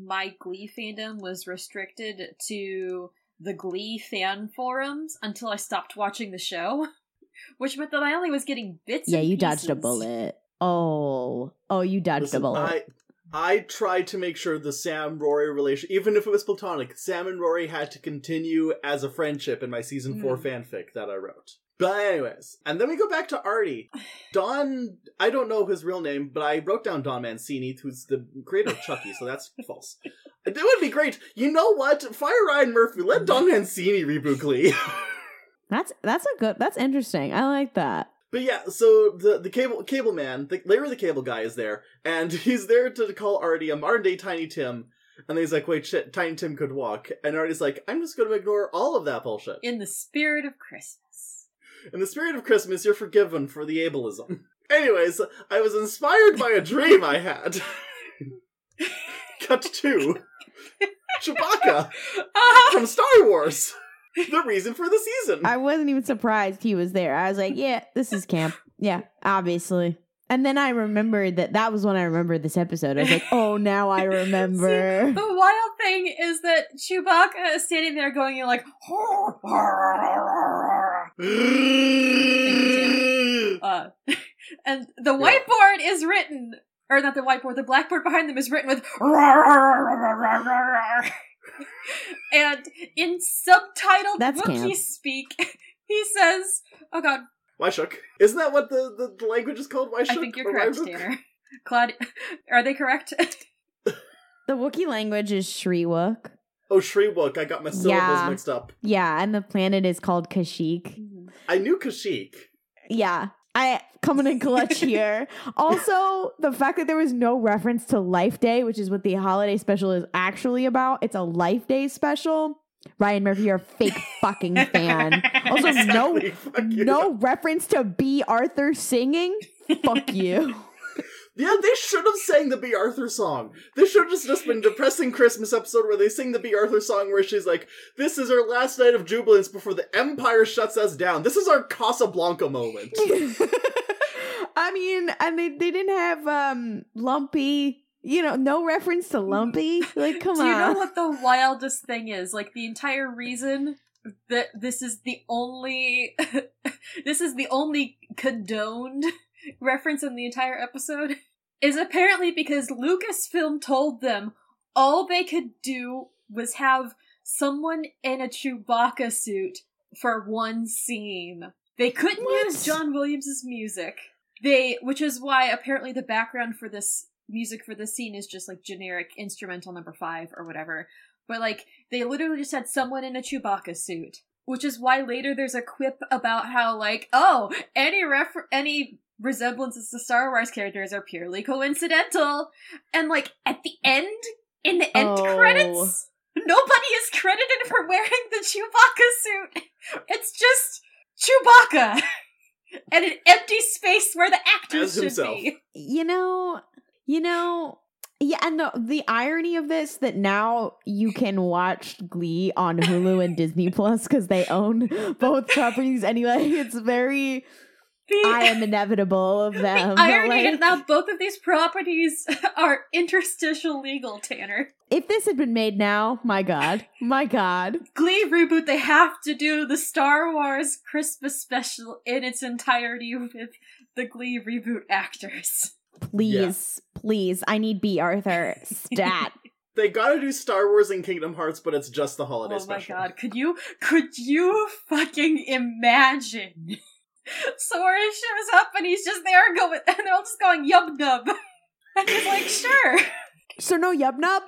Speaker 2: my Glee fandom was restricted to the Glee fan forums until I stopped watching the show, which meant that I only was getting bits.
Speaker 3: Yeah,
Speaker 2: and
Speaker 3: you dodged a bullet. Oh. Oh, you dodged
Speaker 1: Listen,
Speaker 3: a bullet.
Speaker 1: I I tried to make sure the Sam Rory relation, even if it was platonic, Sam and Rory had to continue as a friendship in my season four
Speaker 2: Mm.
Speaker 1: fanfic that I wrote. But anyways, and then we go back to Artie. Don, I don't know his real name, but I wrote down Don Mancini, who's the creator of Chucky, so that's false. It would be great. You know what? Fire Ryan Murphy. Let Don Mancini reboot Glee.
Speaker 3: That's that's a good that's interesting. I like that.
Speaker 1: But yeah, so the the cable cable man, the Larry the cable guy is there, and he's there to call Artie a modern day Tiny Tim. And he's like, "Wait, shit, Tiny Tim could walk." And Artie's like, "I'm just going to ignore all of that bullshit."
Speaker 2: In the spirit of Christmas.
Speaker 1: In the spirit of Christmas, you're forgiven for the ableism. Anyways, I was inspired by a dream I had. Cut to Chewbacca
Speaker 2: Ah!
Speaker 1: from Star Wars. The reason for the season.
Speaker 3: I wasn't even surprised he was there. I was like, yeah, this is camp. Yeah, obviously. And then I remembered that that was when I remembered this episode. I was like, oh, now I remember.
Speaker 2: The wild thing is that Chewbacca is standing there going, you're like, uh, and the whiteboard is written, or not the whiteboard, the blackboard behind them is written with, and in subtitled
Speaker 3: That's
Speaker 2: Wookiee
Speaker 3: camp.
Speaker 2: speak, he says, "Oh God,
Speaker 1: Wyshuk. Isn't that what the, the, the language is called? Wyshuk?
Speaker 2: I think you're
Speaker 1: or
Speaker 2: correct,
Speaker 1: Wyrook?
Speaker 2: Tanner." Claudia, are they correct?
Speaker 3: The Wookiee language is Shyriiwook.
Speaker 1: Oh, Shyriiwook. I got my syllables
Speaker 3: Yeah.
Speaker 1: mixed up.
Speaker 3: Yeah, and the planet is called Kashyyyk. Mm-hmm.
Speaker 1: I knew Kashyyyk.
Speaker 3: Yeah. I coming in clutch here. also, the fact that there was no reference to Life Day, which is what the holiday special is actually about. It's a Life Day special. Ryan Murphy, you're a fake fucking fan. Also, no, no reference to Bea Arthur singing. Fuck you.
Speaker 1: Yeah, they should have sang the Bea Arthur song. This should have just, just been a depressing Christmas episode where they sing the Bea Arthur song where she's like, This is our last night of jubilance before the Empire shuts us down. This is our Casablanca moment.
Speaker 3: I mean, and they, they didn't have um Lumpy. You know, no reference to Lumpy. Like, come on.
Speaker 2: Do
Speaker 3: on.
Speaker 2: you know what the wildest thing is? Like the entire reason that this is the only this is the only condoned reference in the entire episode is apparently because Lucasfilm told them all they could do was have someone in a Chewbacca suit for one scene. They couldn't
Speaker 3: What?
Speaker 2: use John Williams' music. They which is why apparently the background for this music for this scene is just like generic instrumental number 5 or whatever. But like they literally just had someone in a Chewbacca suit. Which is why later there's a quip about how like, oh, any refer- any resemblances to Star Wars characters are purely coincidental. And like at the end, in the end
Speaker 3: Oh.
Speaker 2: credits, nobody is credited for wearing the Chewbacca suit. It's just Chewbacca and an empty space where the actors
Speaker 1: As
Speaker 2: should
Speaker 1: himself.
Speaker 2: be.
Speaker 3: you know, you know, yeah, and the the irony of this that now you can watch Glee on Hulu and Disney Plus because they own both properties anyway. It's very
Speaker 2: The,
Speaker 3: I am inevitable of them.
Speaker 2: the
Speaker 3: but,
Speaker 2: irony
Speaker 3: like,
Speaker 2: is now both of these properties are interstitial legal, Tanner.
Speaker 3: if this had been made now, my god, my god,
Speaker 2: Glee reboot, they have to do the Star Wars Christmas special in its entirety with the Glee reboot actors.
Speaker 3: please, please, I need Bea Arthur stat.
Speaker 1: They gotta do Star Wars and Kingdom Hearts, but it's just the holiday
Speaker 2: oh
Speaker 1: special.
Speaker 2: my god, could you could you fucking imagine? Sora shows up and he's just there going and they're all just going yub nub. And he's like, sure.
Speaker 3: so no yub nub.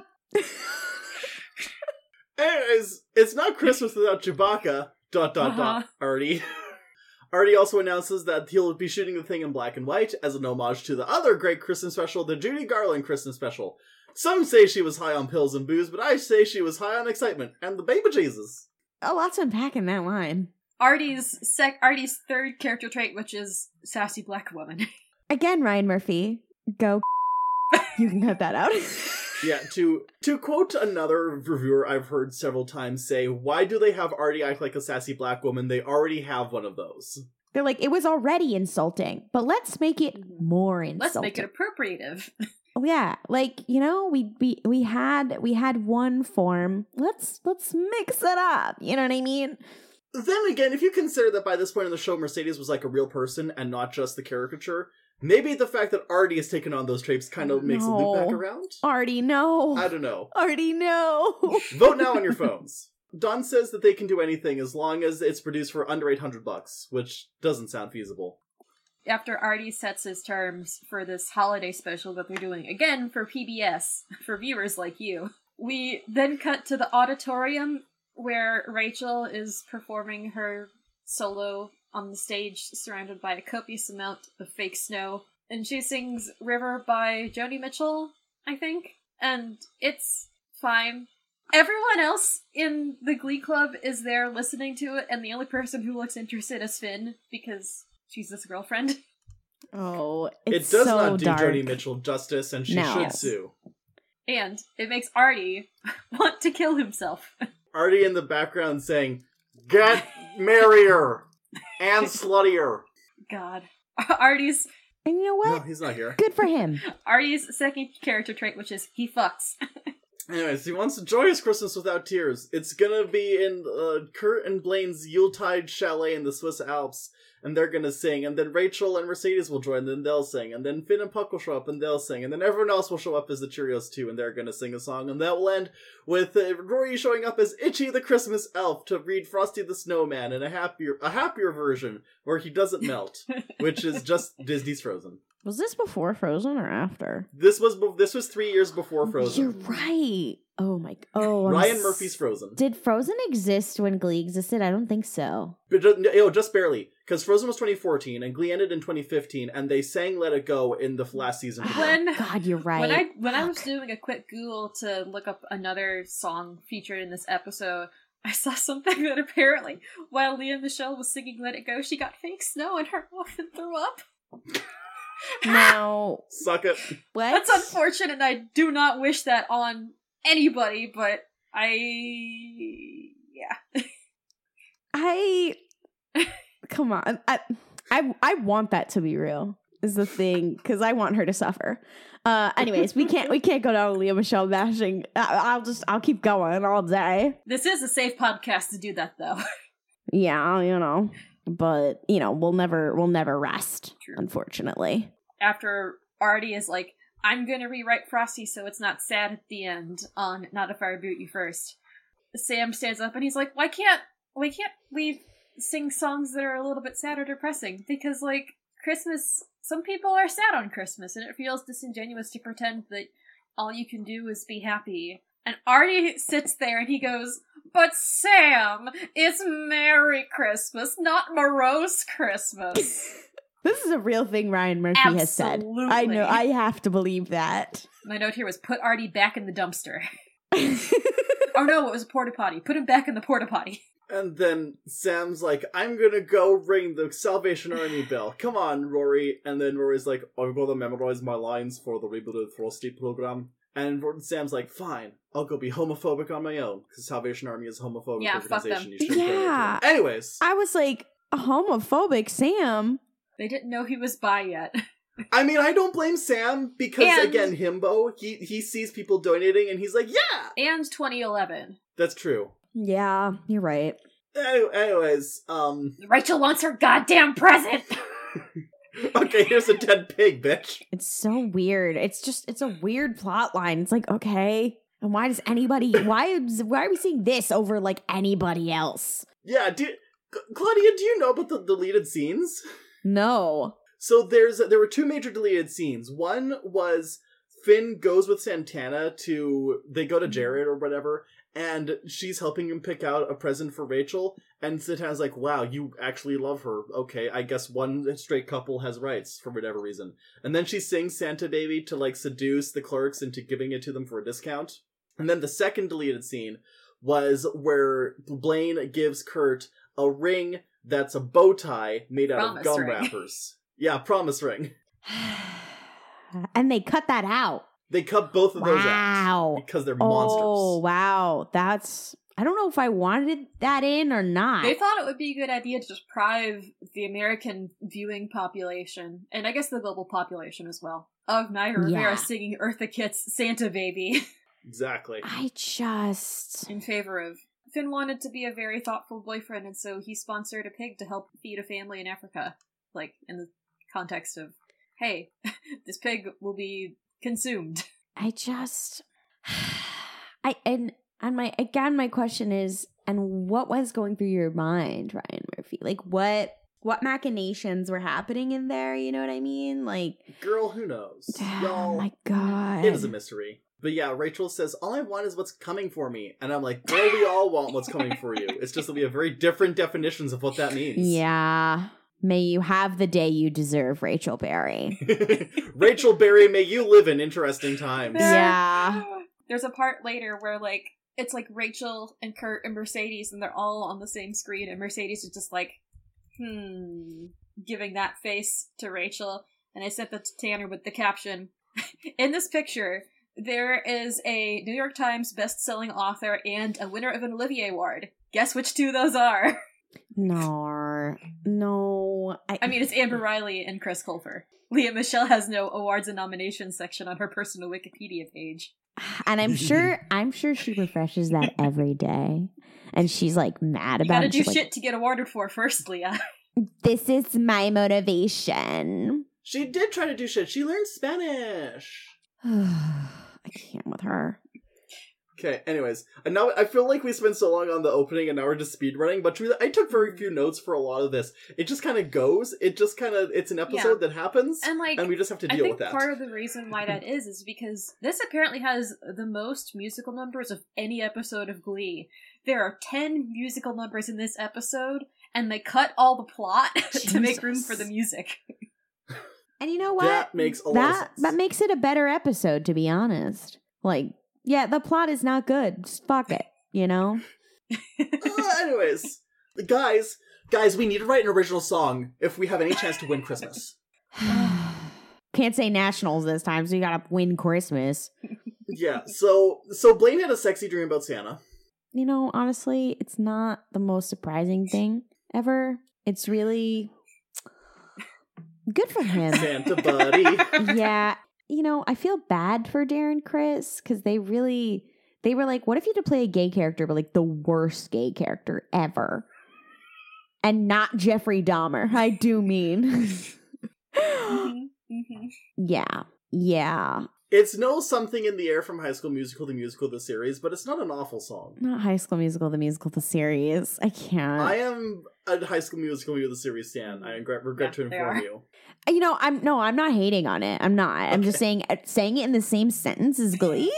Speaker 1: Anyways, it's not Christmas without Chewbacca. Dot dot
Speaker 2: Uh-huh.
Speaker 1: dot. Artie. Artie also announces that he'll be shooting the thing in black and white as an homage to the other great Christmas special, the Judy Garland Christmas special. Some say she was high on pills and booze, but I say she was high on excitement and the baby Jesus.
Speaker 3: Oh, lots to unpack in that line.
Speaker 2: Artie's sec Artie's third character trait, which is sassy black woman.
Speaker 3: Again, Ryan Murphy, go. you can cut that out.
Speaker 1: Yeah, to to quote another reviewer I've heard several times say, why do they have Artie act like a sassy black woman? They already have one of those.
Speaker 3: They're like, it was already insulting, but let's make it mm-hmm. more insulting.
Speaker 2: Let's make it appropriative.
Speaker 3: Oh, yeah, like you know, we we we had we had one form. Let's let's mix it up. You know what I mean?
Speaker 1: Then again, if you consider that by this point in the show, Mercedes was like a real person and not just the caricature, maybe the fact that Artie has taken on those traits kind of makes a loop back around.
Speaker 3: Artie, no.
Speaker 1: I don't know.
Speaker 3: Artie, no.
Speaker 1: Vote now on your phones. Don says that they can do anything as long as it's produced for under 800 bucks, which doesn't sound feasible.
Speaker 2: After Artie sets his terms for this holiday special that they're doing again for PBS, for viewers like you, we then cut to the auditorium where Rachel is performing her solo on the stage surrounded by a copious amount of fake snow. And she sings River by Joni Mitchell, I think. And it's fine. Everyone else in the Glee Club is there listening to it, and the only person who looks interested is Finn because she's his girlfriend.
Speaker 3: Oh, it's
Speaker 1: it does
Speaker 3: so
Speaker 1: not do
Speaker 3: dark.
Speaker 1: Joni Mitchell justice, and she
Speaker 3: No.
Speaker 1: should
Speaker 3: Yes.
Speaker 1: sue.
Speaker 2: And it makes Artie want to kill himself.
Speaker 1: Artie in the background saying, Get merrier and sluttier.
Speaker 2: God. Artie's
Speaker 3: And you know what?
Speaker 1: No, he's not here.
Speaker 3: Good for him.
Speaker 2: Artie's second character trait, which is he fucks.
Speaker 1: Anyways, he wants a joyous Christmas without tears. It's gonna be in uh, Kurt and Blaine's Yuletide chalet in the Swiss Alps, and they're gonna sing. And then Rachel and Mercedes will join, and then they'll sing. And then Finn and Puck will show up, and they'll sing. And then everyone else will show up as the Cheerios too, and they're gonna sing a song. And that will end with uh, Rory showing up as Itchy the Christmas Elf to read Frosty the Snowman in a happier, a happier version where he doesn't melt, which is just Disney's Frozen.
Speaker 3: Was this before Frozen or after?
Speaker 1: This was be- this was three years before oh, Frozen.
Speaker 3: You're right. Oh my. Oh, I'm
Speaker 1: Ryan
Speaker 3: s-
Speaker 1: Murphy's Frozen.
Speaker 3: Did Frozen exist when Glee existed? I don't think so.
Speaker 1: But just, no, just barely, because Frozen was 2014 and Glee ended in 2015, and they sang "Let It Go" in the last season.
Speaker 2: Oh, when
Speaker 3: God, you're right.
Speaker 2: when I when I was doing a quick Google to look up another song featured in this episode, I saw something that apparently while Lea Michele was singing Let It Go, she got fake snow in her mouth and threw up.
Speaker 3: Now,
Speaker 1: Suck it.
Speaker 3: what?
Speaker 2: That's unfortunate, and I do not wish that on anybody, but I. Yeah.
Speaker 3: I come on. I I I want that to be real. Is the thing because I want her to suffer. Uh, anyways, we can't we can't go down Lea Michele bashing. I, I'll just I'll keep going all day.
Speaker 2: This is a safe podcast to do that, though.
Speaker 3: Yeah, you know, but you know we'll never we'll never rest.
Speaker 2: True.
Speaker 3: Unfortunately.
Speaker 2: After Artie is like, I'm gonna rewrite Frosty so it's not sad at the end on Not If I Reboot You First. Sam stands up and he's like, Why can't why can't we sing songs that are a little bit sad or depressing? Because like Christmas some people are sad on Christmas and it feels disingenuous to pretend that all you can do is be happy. And Artie sits there and he goes, But Sam, it's Merry Christmas, not morose Christmas.
Speaker 3: This is a real thing Ryan Murphy has said. I know. I have to believe that.
Speaker 2: My note here was put Artie back in the dumpster. oh no, it was a porta potty. Put him back in the porta potty.
Speaker 1: And then Sam's like, I'm gonna go ring the Salvation Army bell. Come on, Rory. And then Rory's like, I'm gonna memorize my lines for the rebooted Frosty program. And Sam's like, fine, I'll go be homophobic on my own, because Salvation Army is a homophobic
Speaker 2: Yeah, fuck
Speaker 1: organization.
Speaker 2: them.
Speaker 1: You shouldn't donate to
Speaker 3: Yeah.
Speaker 1: Anyways,
Speaker 3: I was like homophobic, Sam.
Speaker 2: They didn't know he was bi yet.
Speaker 1: I mean, I don't blame Sam because
Speaker 2: And-
Speaker 1: again, himbo. He he sees people donating and he's like, yeah,
Speaker 2: And 2011.
Speaker 1: that's true.
Speaker 3: Yeah, you're right.
Speaker 1: Any- Anyways, um,
Speaker 2: Rachel wants her goddamn present!
Speaker 1: okay, here's a dead pig, bitch.
Speaker 3: It's so weird. It's just it's a weird plot line. It's like, okay. And why does anybody why is why are we seeing this over like anybody else?
Speaker 1: Yeah, do Claudia, do you know about the deleted scenes?
Speaker 3: No.
Speaker 1: So there's there were two major deleted scenes. One was Finn goes with Santana to they go to mm-hmm. Jared or whatever, and she's helping him pick out a present for Rachel. And Santana's like, "Wow, you actually love her. Okay, I guess one straight couple has rights for whatever reason." And then she sings Santa Baby to like seduce the clerks into giving it to them for a discount. And then the second deleted scene was where Blaine gives Kurt a ring that's a bow tie made out
Speaker 2: Promise
Speaker 1: of gum
Speaker 2: ring.
Speaker 1: wrappers. Yeah, promise ring.
Speaker 3: and they cut that out.
Speaker 1: They cut both of those out because they're
Speaker 3: Oh,
Speaker 1: monsters.
Speaker 3: Oh wow. That's I don't know if I wanted that in or not.
Speaker 2: They thought it would be a good idea to deprive the American viewing population, and I guess the global population as well, of Naya Rivera
Speaker 3: Yeah.
Speaker 2: singing Eartha Kitt's Santa Baby
Speaker 1: Exactly.
Speaker 3: I just
Speaker 2: in favor of. Finn wanted to be a very thoughtful boyfriend, and so he sponsored a pig to help feed a family in Africa. Like, in the context of, hey, this pig will be consumed.
Speaker 3: I just I and and my again my question is and what was going through your mind, Ryan Murphy? Like what what machinations were happening in there, you know what I mean? Like
Speaker 1: Girl, who knows?
Speaker 3: oh
Speaker 1: Y'all,
Speaker 3: my god.
Speaker 1: it is a mystery. But yeah, Rachel says, All I want is what's coming for me. And I'm like, Girl, we all want what's coming for you. It's just that we have very different definitions of what that means.
Speaker 3: Yeah. May you have the day you deserve, Rachel Berry.
Speaker 1: Rachel Berry, may you live in interesting times.
Speaker 3: Yeah.
Speaker 2: There's a part later where, like, it's like Rachel and Kurt and Mercedes, and they're all on the same screen, and Mercedes is just like, hmm, giving that face to Rachel. And I sent that to Tanner with the caption In this picture, there is a New York Times best-selling author and a winner of an Olivier Award. Guess which two those are?
Speaker 3: No. No.
Speaker 2: I mean, it's Amber Riley and Chris Colfer. Lea Michele has no awards and nominations section on her personal Wikipedia page.
Speaker 3: and I'm sure I'm sure she refreshes that every day. And she's like mad
Speaker 2: You
Speaker 3: about
Speaker 2: gotta
Speaker 3: it.
Speaker 2: do
Speaker 3: She's like,
Speaker 2: shit to get awarded for first, Lea.
Speaker 3: this is my motivation.
Speaker 1: She did try to do shit. She learned Spanish.
Speaker 3: I can't with her.
Speaker 1: Okay, anyways, and now I feel like we spent so long on the opening and now we're just speed running, but truly, I took very few notes for a lot of this. It just kind of goes. It just kind of, it's an episode that happens,
Speaker 2: And like,
Speaker 1: and we just have to
Speaker 2: I
Speaker 1: deal
Speaker 2: think
Speaker 1: with that.
Speaker 2: part of the reason why that is is because this apparently has the most musical numbers of any episode of Glee. There are ten musical numbers in this episode, and they cut all the plot to make room for the music.
Speaker 3: And you know what?
Speaker 1: That makes a lot
Speaker 3: that
Speaker 1: of sense.
Speaker 3: that makes it a better episode, to be honest. Like, yeah, the plot is not good. Just fuck it, you know.
Speaker 1: Uh, anyways, guys, guys, we need to write an original song if we have any chance to win Christmas.
Speaker 3: Can't say nationals this time, so you gotta win Christmas.
Speaker 1: Yeah, so so Blaine had a sexy dream about Santa.
Speaker 3: You know, honestly, it's not the most surprising thing ever. It's really good for him.
Speaker 1: Santa buddy.
Speaker 3: yeah, you know, I feel bad for Darren Criss because they really they were like, what if you had to play a gay character, but like the worst gay character ever, and not Jeffrey Dahmer? I do mean,
Speaker 2: Mhm, mhm.
Speaker 3: yeah, yeah,
Speaker 1: It's no something in the air from High School Musical, the musical, the series, but it's not an awful song.
Speaker 3: not High School Musical, the musical, the series. I can't.
Speaker 1: I am a High School Musical, with a series stan. I regret, regret to
Speaker 2: Yeah, they
Speaker 1: inform you.
Speaker 3: you know, I'm no, I'm not hating on it. I'm not. I'm just saying uh, saying it in the same sentence as Glee.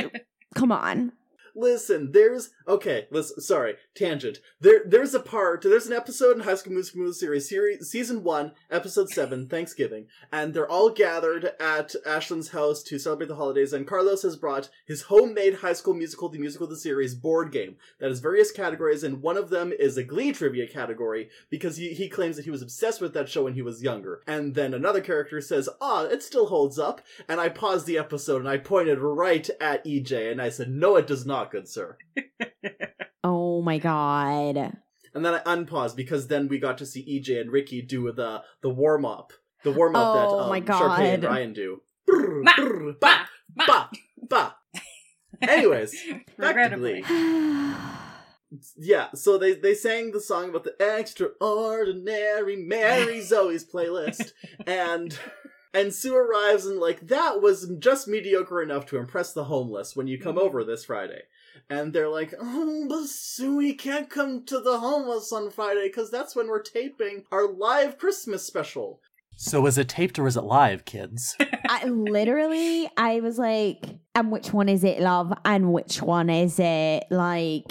Speaker 3: Come on.
Speaker 1: Listen, there's okay. Listen, sorry, tangent. There, there's a part. There's an episode in High School Musical movie series, series, season one, episode seven, Thanksgiving, and they're all gathered at Ashlyn's house to celebrate the holidays. And Carlos has brought his homemade High School Musical, the musical, the series board game that has various categories, and one of them is a Glee trivia category because he he claims that he was obsessed with that show when he was younger. And then another character says, "Ah, it still holds up." And I paused the episode and I pointed right at EJ and I said, "No, it does not, good sir."
Speaker 3: Oh my god.
Speaker 1: And then I unpaused because then we got to see EJ and Ricky do the the warm up, the warm up that
Speaker 3: Oh
Speaker 1: um,
Speaker 3: my
Speaker 1: Sharpay and Ryan do.
Speaker 2: Ma,
Speaker 1: Brr,
Speaker 2: Bah,
Speaker 1: ba,
Speaker 2: bah.
Speaker 1: ba, ba. Anyways,
Speaker 2: Regrettably.
Speaker 1: yeah. So they they sang the song about the extraordinary Mary Zoey's playlist, and and Sue arrives and like that was just mediocre enough to impress the homeless when you come over this Friday. And they're like, oh, but Sue, we can't come to the homeless on Friday because that's when we're taping our live Christmas special.
Speaker 4: So was it taped or was it live, kids?
Speaker 3: I literally I was like, and which one is it, love? And which one is it? Like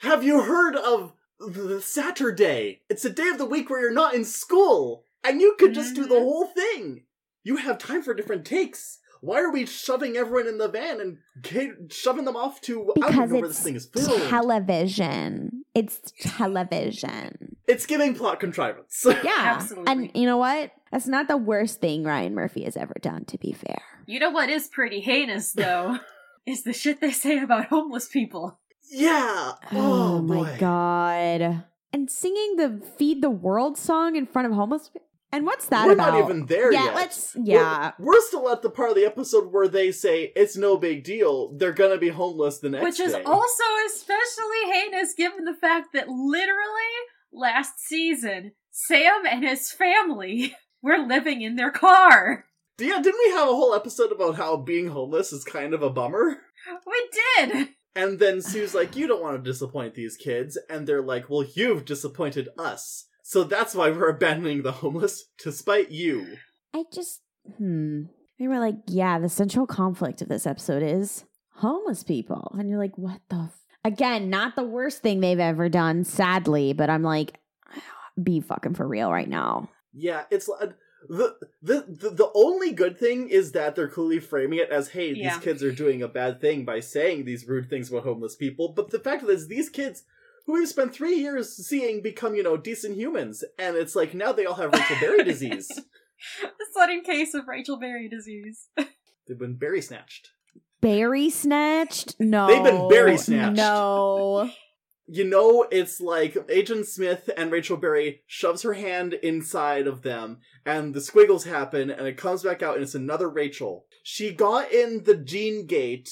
Speaker 1: Have you heard of the Saturday? It's a day of the week where you're not in school, and you could just do the
Speaker 2: Mhm.
Speaker 1: whole thing. You have time for different takes. Why are we shoving everyone in the van and ca- shoving them off to? I don't
Speaker 3: because
Speaker 1: even know where this
Speaker 3: it's
Speaker 1: thing is filmed.
Speaker 3: television. It's television.
Speaker 1: it's giving plot contrivance.
Speaker 3: Yeah.
Speaker 2: Absolutely.
Speaker 3: And you know what? That's not the worst thing Ryan Murphy has ever done, to be fair.
Speaker 2: You know what is pretty heinous, though? is the shit they say about homeless people.
Speaker 1: yeah. Oh, oh,
Speaker 3: my
Speaker 1: boy.
Speaker 3: god. And singing the Feed the World song in front of homeless people. And what's that
Speaker 1: We're
Speaker 3: about?
Speaker 1: not even there yet.
Speaker 3: yeah,
Speaker 1: yet.
Speaker 3: let's
Speaker 1: We're-
Speaker 3: yeah.
Speaker 1: We're, still at the part of the episode where they say it's no big deal. They're gonna be homeless the next day.
Speaker 2: Which is
Speaker 1: day.
Speaker 2: also especially heinous given the fact that literally last season, Sam and his family were living in their car.
Speaker 1: Yeah, didn't we have a whole episode about how being homeless is kind of a bummer?
Speaker 2: We did!
Speaker 1: And then Sue's like, You don't want to disappoint these kids. And they're like, Well, you've disappointed us. So that's why we're abandoning the homeless to spite you.
Speaker 3: I just hmm. They were like, yeah, the central conflict of this episode is homeless people. And you're like, what the f-? Again, not the worst thing they've ever done, sadly, but I'm like, be fucking for real right now.
Speaker 1: Yeah, it's like. The, the the the only good thing is that they're clearly framing it as, hey,
Speaker 2: Yeah.
Speaker 1: these kids are doing a bad thing by saying these rude things about homeless people. But the fact is, these kids who we've spent three years seeing become, you know, decent humans, and it's like now they all have Rachel Berry disease.
Speaker 2: The sudden case of Rachel Berry disease.
Speaker 1: They've been berry snatched.
Speaker 3: Berry snatched? No.
Speaker 1: They've been berry snatched.
Speaker 3: No.
Speaker 1: You know, it's like Agent Smith and Rachel Berry shoves her hand inside of them, and the squiggles happen, and it comes back out, and it's another Rachel. She got in the gene gate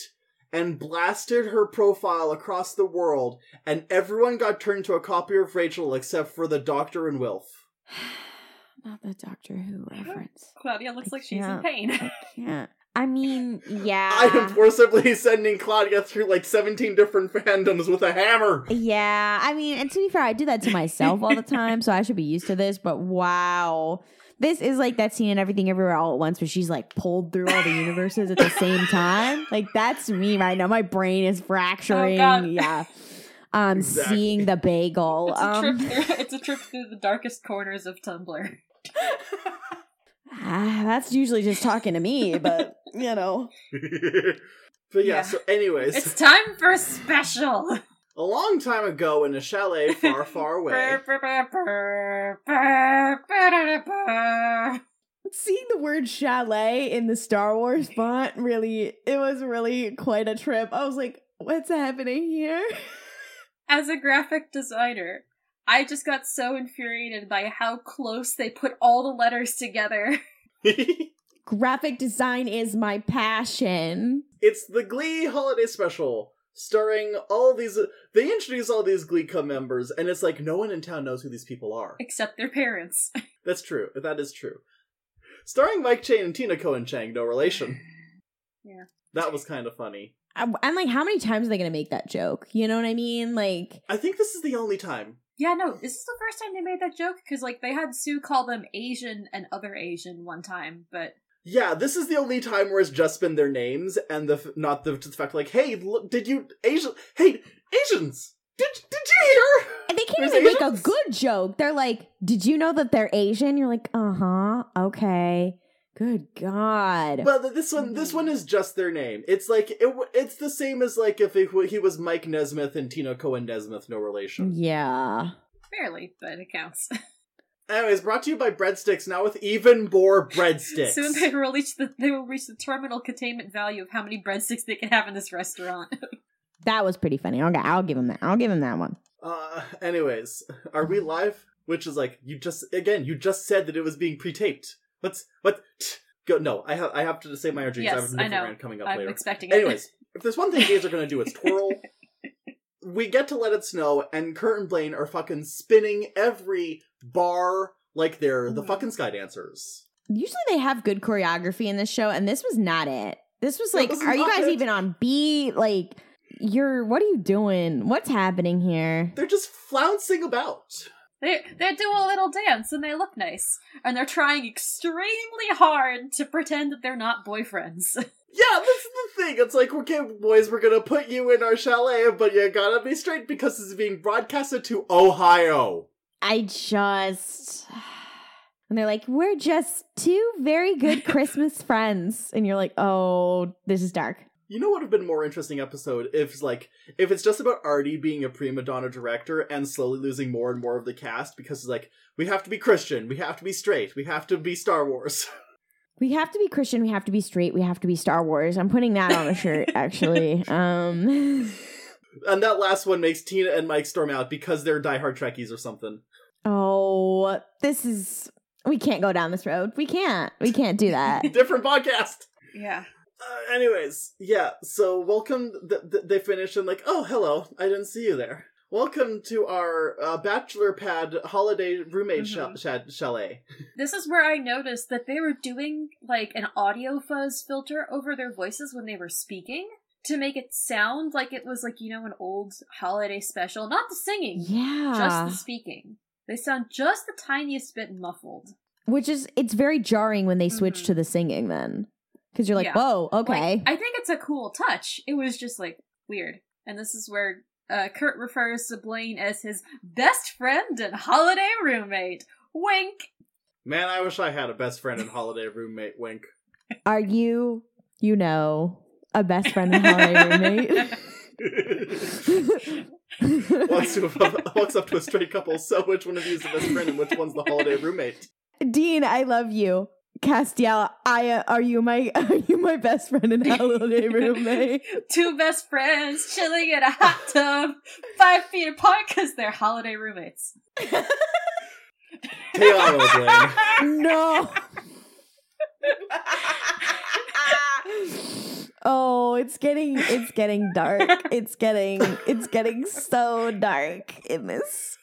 Speaker 1: and blasted her profile across the world, and everyone got turned to a copy of Rachel except for the Doctor and Wilf.
Speaker 3: Not the Doctor Who reference.
Speaker 2: Claudia looks
Speaker 3: I
Speaker 2: like she's in pain.
Speaker 3: I can't. I mean, yeah.
Speaker 1: I am forcibly sending Claudia through like 17 different fandoms with a hammer.
Speaker 3: Yeah, I mean, and to be fair, I do that to myself all the time, so I should be used to this. But wow, this is like that scene in Everything Everywhere All at Once, where she's like pulled through all the universes at the same time. Like that's me right now. My brain is fracturing.
Speaker 2: God.
Speaker 3: yeah, um,
Speaker 1: Exactly.
Speaker 3: seeing the bagel.
Speaker 2: It's a
Speaker 3: Um,
Speaker 2: trip through it's a trip through the darkest corners of Tumblr.
Speaker 3: ah, that's usually just talking to me, but you know,
Speaker 1: but yeah,
Speaker 2: Yeah.
Speaker 1: so anyways.
Speaker 2: It's time for a special.
Speaker 1: A long time ago in a chalet far, far away.
Speaker 3: Seeing the word chalet in the Star Wars font really, it was really quite a trip. I was like, what's happening here?
Speaker 2: As a graphic designer, I just got so infuriated by how close they put all the letters together.
Speaker 3: Graphic design is my passion.
Speaker 1: it's the Glee Holiday Special, starring all these. They introduce all these Glee Club members, and it's like no one in town knows who these people are.
Speaker 2: Except their parents.
Speaker 1: That's true. That is true. Starring Mike Chang and Tina Cohen Chang, no relation.
Speaker 2: Yeah.
Speaker 1: That was kind of funny.
Speaker 3: I- I'm like, how many times are they gonna make that joke? You know what I mean? Like,
Speaker 1: I think this is the only time.
Speaker 2: Yeah, no, this is the first time they made that joke because, like, they had Sue call them Asian and other Asian one time, but
Speaker 1: Yeah, this is the only time where it's just been their names and the not the, the fact like, hey, look, did you Asian? Hey, Asians, did did you hear?
Speaker 3: and they can't
Speaker 1: There's
Speaker 3: even make a good joke. They're like, did you know that they're Asian? You're like, uh huh, okay. Good God.
Speaker 1: Well, this one, this one is just their name. It's like it. It's the same as like if it, he was Mike Nesmith and Tina Cohen Nesmith, no relation.
Speaker 3: yeah.
Speaker 2: barely, but it counts.
Speaker 1: Anyways, brought to you by Breadsticks. Now with even more breadsticks.
Speaker 2: Soon they will reach the they will reach the terminal containment value of how many breadsticks they can have in this restaurant.
Speaker 3: That was pretty funny. Okay, I'll give him that. I'll give him that one.
Speaker 1: Uh, anyways, are we live? Which is like you just again, you just said that it was being pre-taped. What's what? Go no, I have I have to save my energy. 'cause I have a
Speaker 2: yes, I know.
Speaker 1: coming up
Speaker 2: I'm
Speaker 1: later.
Speaker 2: expecting it.
Speaker 1: Anyways, if there's one thing gays are gonna do, it's twirl. we get to let it snow, and Kurt and Blaine are fucking spinning every bar like they're the
Speaker 2: Mhm.
Speaker 1: fucking sky dancers.
Speaker 3: Usually they have good choreography in this show, and this was not it. This was
Speaker 1: No,
Speaker 3: like,
Speaker 1: this
Speaker 3: are you guys
Speaker 1: it.
Speaker 3: even on beat? Like, you're, what are you doing? What's happening here?
Speaker 1: They're just flouncing about.
Speaker 2: They they do a little dance and they look nice, and they're trying extremely hard to pretend that they're not boyfriends.
Speaker 1: Yeah, that's the thing. It's like, okay, boys, we're gonna put you in our chalet, but you gotta be straight because this is being broadcasted to Ohio.
Speaker 3: I just. And they're like, we're just two very good Christmas friends. And you're like, oh, this is dark.
Speaker 1: You know what would have been a more interesting episode if like if it's just about Artie being a prima donna director and slowly losing more and more of the cast because it's like we have to be Christian, we have to be straight, we have to be Star Wars.
Speaker 3: We have to be Christian. We have to be straight. We have to be Star Wars. I'm putting that on a shirt, actually. Um,
Speaker 1: and that last one makes Tina and Mike storm out because they're diehard Trekkies or something.
Speaker 3: oh, this is. We can't go down this road. We can't. We can't do that.
Speaker 1: Different podcast.
Speaker 2: yeah.
Speaker 1: Uh, anyways, yeah. So welcome. Th- th- they finish and like, oh, hello. I didn't see you there. Welcome to our uh, bachelor pad holiday roommate
Speaker 2: Mhm.
Speaker 1: ch- ch- chalet.
Speaker 2: This is where I noticed that they were doing like an audio fuzz filter over their voices when they were speaking to make it sound like it was like, you know, an old holiday special. Not the singing,
Speaker 3: Yeah.
Speaker 2: just the speaking. They sound just the tiniest bit muffled.
Speaker 3: Which is, it's very jarring when they switch
Speaker 2: Mhm.
Speaker 3: to the singing then. Because you're like,
Speaker 2: Yeah.
Speaker 3: whoa, okay.
Speaker 2: Like, I think it's a cool touch. It was just like weird. And this is where uh, Kurt refers to Blaine as his best friend and holiday roommate. Wink.
Speaker 1: Man, I wish I had a best friend and holiday roommate. Wink.
Speaker 3: Are you, you know, a best friend and holiday roommate?
Speaker 1: walks, to walks up to a straight couple. So, which one of you is the best friend and which one's the holiday roommate?
Speaker 3: Dean, I love you. Castiel, I uh, are you my are you my best friend and holiday roommate?
Speaker 2: Two best friends chilling in a hot tub, five feet apart because they're holiday roommates.
Speaker 1: Te amo, Blaine.
Speaker 3: No. oh, it's getting it's getting dark. It's getting it's getting so dark in this.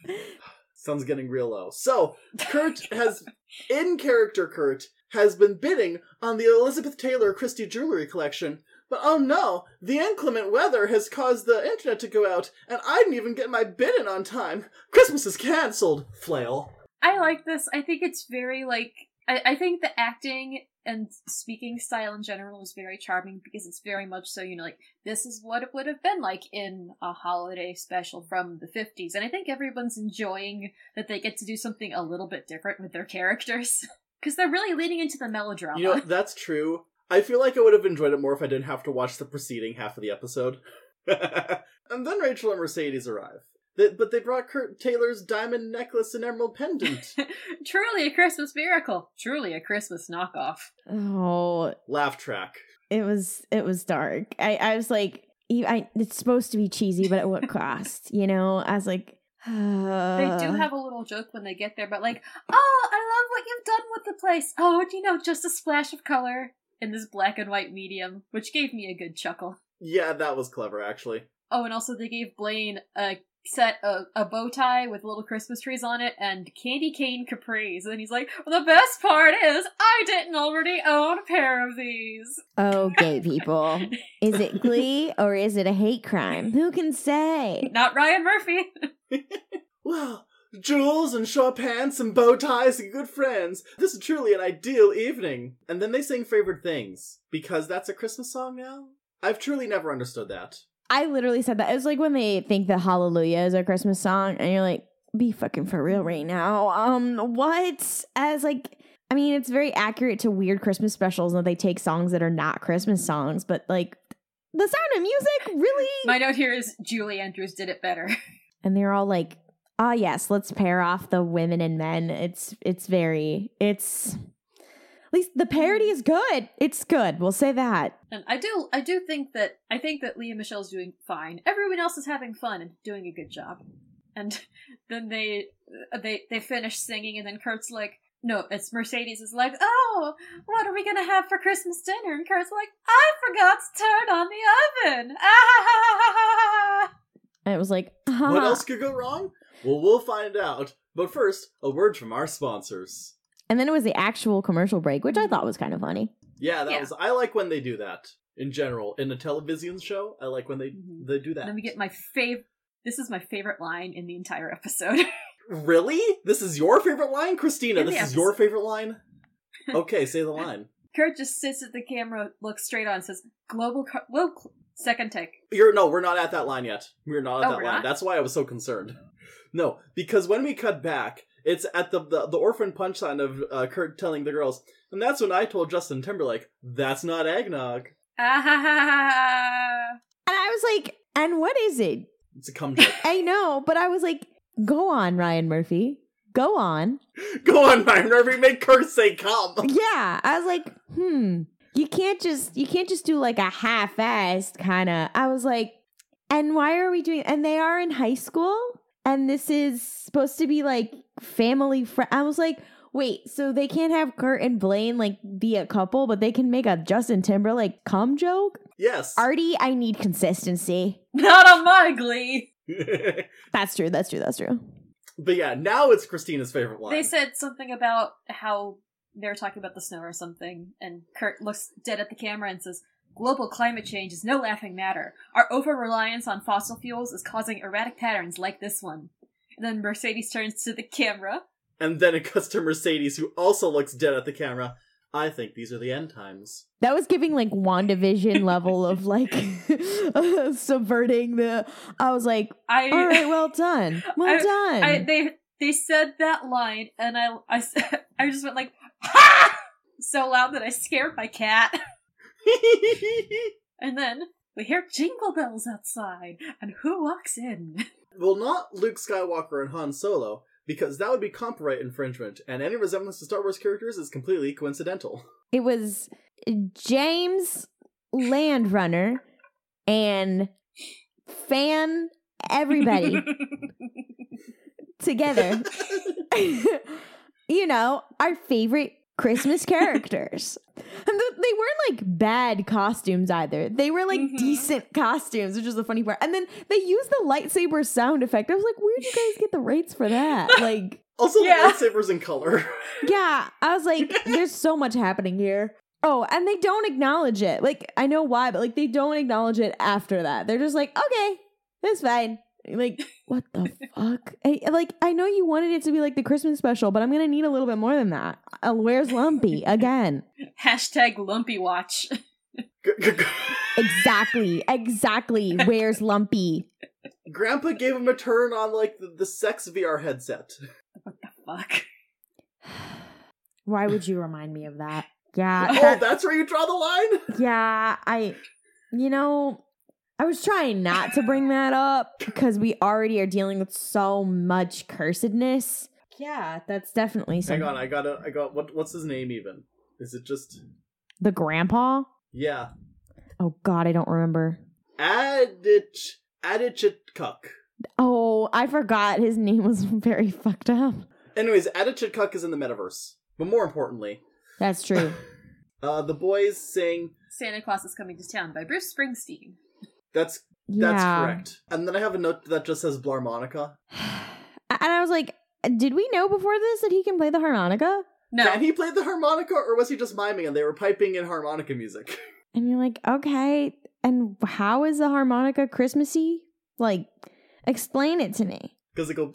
Speaker 1: Sun's getting real low. So, Kurt has, in character, Kurt has been bidding on the Elizabeth Taylor Christie jewelry collection. But oh no, the inclement weather has caused the internet to go out, and I didn't even get my bid in on time. Christmas is cancelled. Flail.
Speaker 2: I like this. I think it's very like I, I think the acting and speaking style in general is very charming because it's very much so, you know, like this is what it would have been like in a holiday special from the 50s. And I think everyone's enjoying that they get to do something a little bit different with their characters because they're really leaning into the melodrama.
Speaker 1: You know, that's true. I feel like I would have enjoyed it more if I didn't have to watch the preceding half of the episode. and then Rachel and Mercedes arrive. They, but they brought Kurt Taylor's diamond necklace and emerald pendant.
Speaker 2: Truly a Christmas miracle. Truly a Christmas knockoff.
Speaker 3: Oh,
Speaker 1: Laugh track.
Speaker 3: it was it was dark. I I was like, I it's supposed to be cheesy, but at what cost? You know, I was like,
Speaker 2: They
Speaker 3: uh,
Speaker 2: do have a little joke when they get there, but like, oh, I love what you've done with the place. Oh, you know, just a splash of color in this black and white medium, which gave me a good chuckle.
Speaker 1: Yeah, that was clever, actually.
Speaker 2: Oh, and also they gave Blaine a set a, a bow tie with little Christmas trees on it and candy cane capris. And he's like, well, the best part is I didn't already own a pair of these.
Speaker 3: Oh, gay people. Is it glee or is it a hate crime? Who can say?
Speaker 2: Not Ryan Murphy.
Speaker 1: Well, jewels and short pants and bow ties and good friends. This is truly an ideal evening. And then they sing favorite things. Because that's a Christmas song now? I've truly never understood that.
Speaker 3: I literally said that. It was like when they think that Hallelujah is a Christmas song, and you're like, be fucking for real right now. Um, what? As like, I mean, it's very accurate to weird Christmas specials that they take songs that are not Christmas songs, but like, the sound of music really.
Speaker 2: My note here is Julie Andrews did it better.
Speaker 3: and they're all like, ah, yes, let's pair off the women and men. It's it's very it's. At least the parody is good. It's good. We'll say that.
Speaker 2: And I do I do think that I think that Lea Michele's doing fine. Everyone else is having fun and doing a good job. And then they they they finish singing and then Kurt's like no, it's Mercedes is like, "Oh, what are we to have for Christmas dinner?" And Kurt's like, "I forgot to turn on the oven." Ah!
Speaker 3: And it was like,
Speaker 1: What else could go wrong? Well, we'll find out. But first, a word from our sponsors.
Speaker 3: And then it was the actual commercial break, which I thought was kind of funny.
Speaker 1: Yeah, that
Speaker 2: Yeah.
Speaker 1: was. I like when they do that in general in a television show. I like when they
Speaker 2: Mhm.
Speaker 1: they do that.
Speaker 2: Let me get my fav This is my favorite line in the entire episode.
Speaker 1: Really? This is your favorite line, Christina?
Speaker 2: In the
Speaker 1: This is your favorite line. Okay, say the line.
Speaker 2: Kurt just sits at the camera, looks straight on, and says, "Global, co- well, cl- second take."
Speaker 1: You're no, we're not at that line yet. We're not at
Speaker 2: Oh,
Speaker 1: that line.
Speaker 2: not?
Speaker 1: That's why I was so concerned. No, because when we cut back, it's at the the, the orphan punchline of uh, Kurt telling the girls, and that's when I told Justin Timberlake, "That's not eggnog.
Speaker 2: Ah ha ha ha ha.
Speaker 3: And I was like, and what is it?
Speaker 1: It's a cum joke."
Speaker 3: I know, but I was like, go on, Ryan Murphy. Go on.
Speaker 1: Go on, Ryan Murphy, make Kurt say cum.
Speaker 3: Yeah. I was like, hmm. You can't just you can't just do like a half-assed kind of. I was like, and why are we doing and they are in high school and this is supposed to be like family friend. I was like, wait, so they can't have Kurt and Blaine like be a couple, but they can make a Justin Timberlake cum joke?
Speaker 1: Yes.
Speaker 3: Artie, I need consistency.
Speaker 2: Not on my glee.
Speaker 3: That's true. That's true. That's true.
Speaker 1: but yeah, now it's Christina's favorite line.
Speaker 2: They said something about how they were talking about the snow or something, and Kurt looks dead at the camera and says, Global climate change is no laughing matter. Our over reliance on fossil fuels is causing erratic patterns like this one. And then Mercedes turns to the camera.
Speaker 1: and then it cuts to Mercedes, who also looks dead at the camera. I think these are the end times.
Speaker 3: That was giving like WandaVision level of like subverting the. I was like,
Speaker 2: I,
Speaker 3: all right, well done, well done.
Speaker 2: I they they said that line, and I, I I just went like ha so loud that I scared my cat. And then we hear jingle bells outside, and who walks in?
Speaker 1: well, not Luke Skywalker and Han Solo, because that would be copyright infringement, and any resemblance to Star Wars characters is completely coincidental.
Speaker 3: it was James Landrunner and fan everybody together. You know, our favorite Christmas characters. And th- they weren't like bad costumes either. They were like
Speaker 2: Mhm.
Speaker 3: decent costumes, which is the funny part. And then they used the lightsaber sound effect. I was like, where'd you guys get the rights for that? Like,
Speaker 1: Also,
Speaker 2: Yeah.
Speaker 1: the lightsabers in color.
Speaker 3: yeah, I was like, there's so much happening here. Oh, and they don't acknowledge it. Like, I know why, but like, they don't acknowledge it after that. They're just like, okay, that's fine. Like, what the fuck? I, like, I know you wanted it to be like the Christmas special, but I'm gonna need a little bit more than that. Uh, where's Lumpy again?
Speaker 2: Hashtag Lumpy Watch.
Speaker 3: Exactly, exactly. Where's Lumpy?
Speaker 1: Grandpa gave him a turn on like the, the sex VR headset.
Speaker 2: What the fuck?
Speaker 3: Why would you remind me of that? Yeah,
Speaker 1: oh,
Speaker 3: that-
Speaker 1: that's where you draw the line.
Speaker 3: yeah. I, you know, I was trying not to bring that up because we already are dealing with so much cursedness. Yeah, that's definitely
Speaker 1: Hang on, I gotta, I got what? What's his name even? Is it just?
Speaker 3: The grandpa?
Speaker 1: Yeah,
Speaker 3: Oh God, I don't remember.
Speaker 1: Adich Attichitcuk.
Speaker 3: Oh, I forgot his name was very fucked up.
Speaker 1: Anyways, Attichitcuk is in the metaverse, but more importantly,
Speaker 3: That's true.
Speaker 1: uh, the boys sing.
Speaker 2: Santa Claus is Coming to Town by Bruce Springsteen.
Speaker 1: That's that's
Speaker 3: yeah.
Speaker 1: correct. And then I have a note that just says Blarmonica.
Speaker 3: And I was like, did we know before this that he can play the harmonica?
Speaker 2: No.
Speaker 1: Can he play the harmonica, or was he just miming and they were piping in harmonica music?
Speaker 3: And you're like, okay. And how is the harmonica Christmassy? Like, explain it to me.
Speaker 1: Because they go.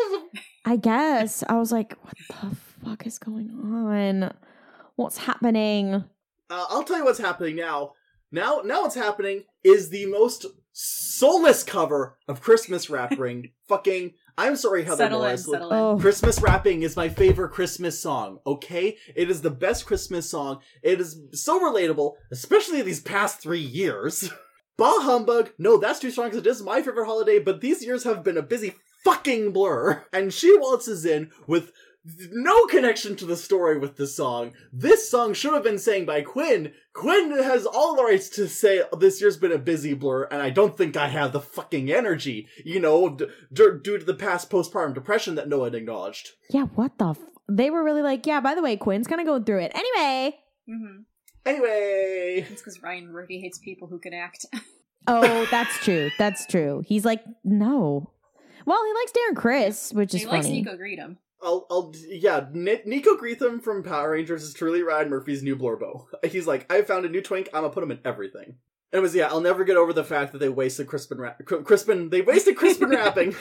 Speaker 3: I guess. I was like, what the fuck is going on? What's happening?
Speaker 1: Uh, I'll tell you what's happening now. Now, now what's happening is the most soulless cover of Christmas rapping. Fucking, I'm sorry, Heather
Speaker 2: settle
Speaker 1: Morris. Like,
Speaker 2: settle in.
Speaker 3: Oh,
Speaker 1: Christmas wrapping is my favorite Christmas song, okay? It is the best Christmas song. It is so relatable, especially these past three years. bah humbug, no, that's too strong because it is my favorite holiday, but these years have been a busy fucking blur. And she waltzes in with no connection to the story with the song. This song should have been sang by Quinn. Quinn has all the rights to say this year's been a busy blur, and I don't think I have the fucking energy, you know, d- d- due to the past postpartum depression that no one acknowledged.
Speaker 3: yeah, what the f- They were really like, yeah, by the way, Quinn's kind of going through it. Anyway.
Speaker 2: Mm-hmm.
Speaker 1: Anyway,
Speaker 2: It's because Ryan Murphy hates people who can act.
Speaker 3: Oh, that's true. That's true. He's like, no. Well, he likes Darren Criss, which is
Speaker 2: he
Speaker 3: funny.
Speaker 2: likes Nico Greetham.
Speaker 1: I'll, I'll, yeah, Ni- Nico Greetham from Power Rangers is truly Ryan Murphy's new Blorbo. He's like, I found a new twink, I'm gonna put him in everything. And it was, yeah, I'll never get over the fact that they wasted Crispin, ra- Cri- Crispin, they wasted Crispin rapping.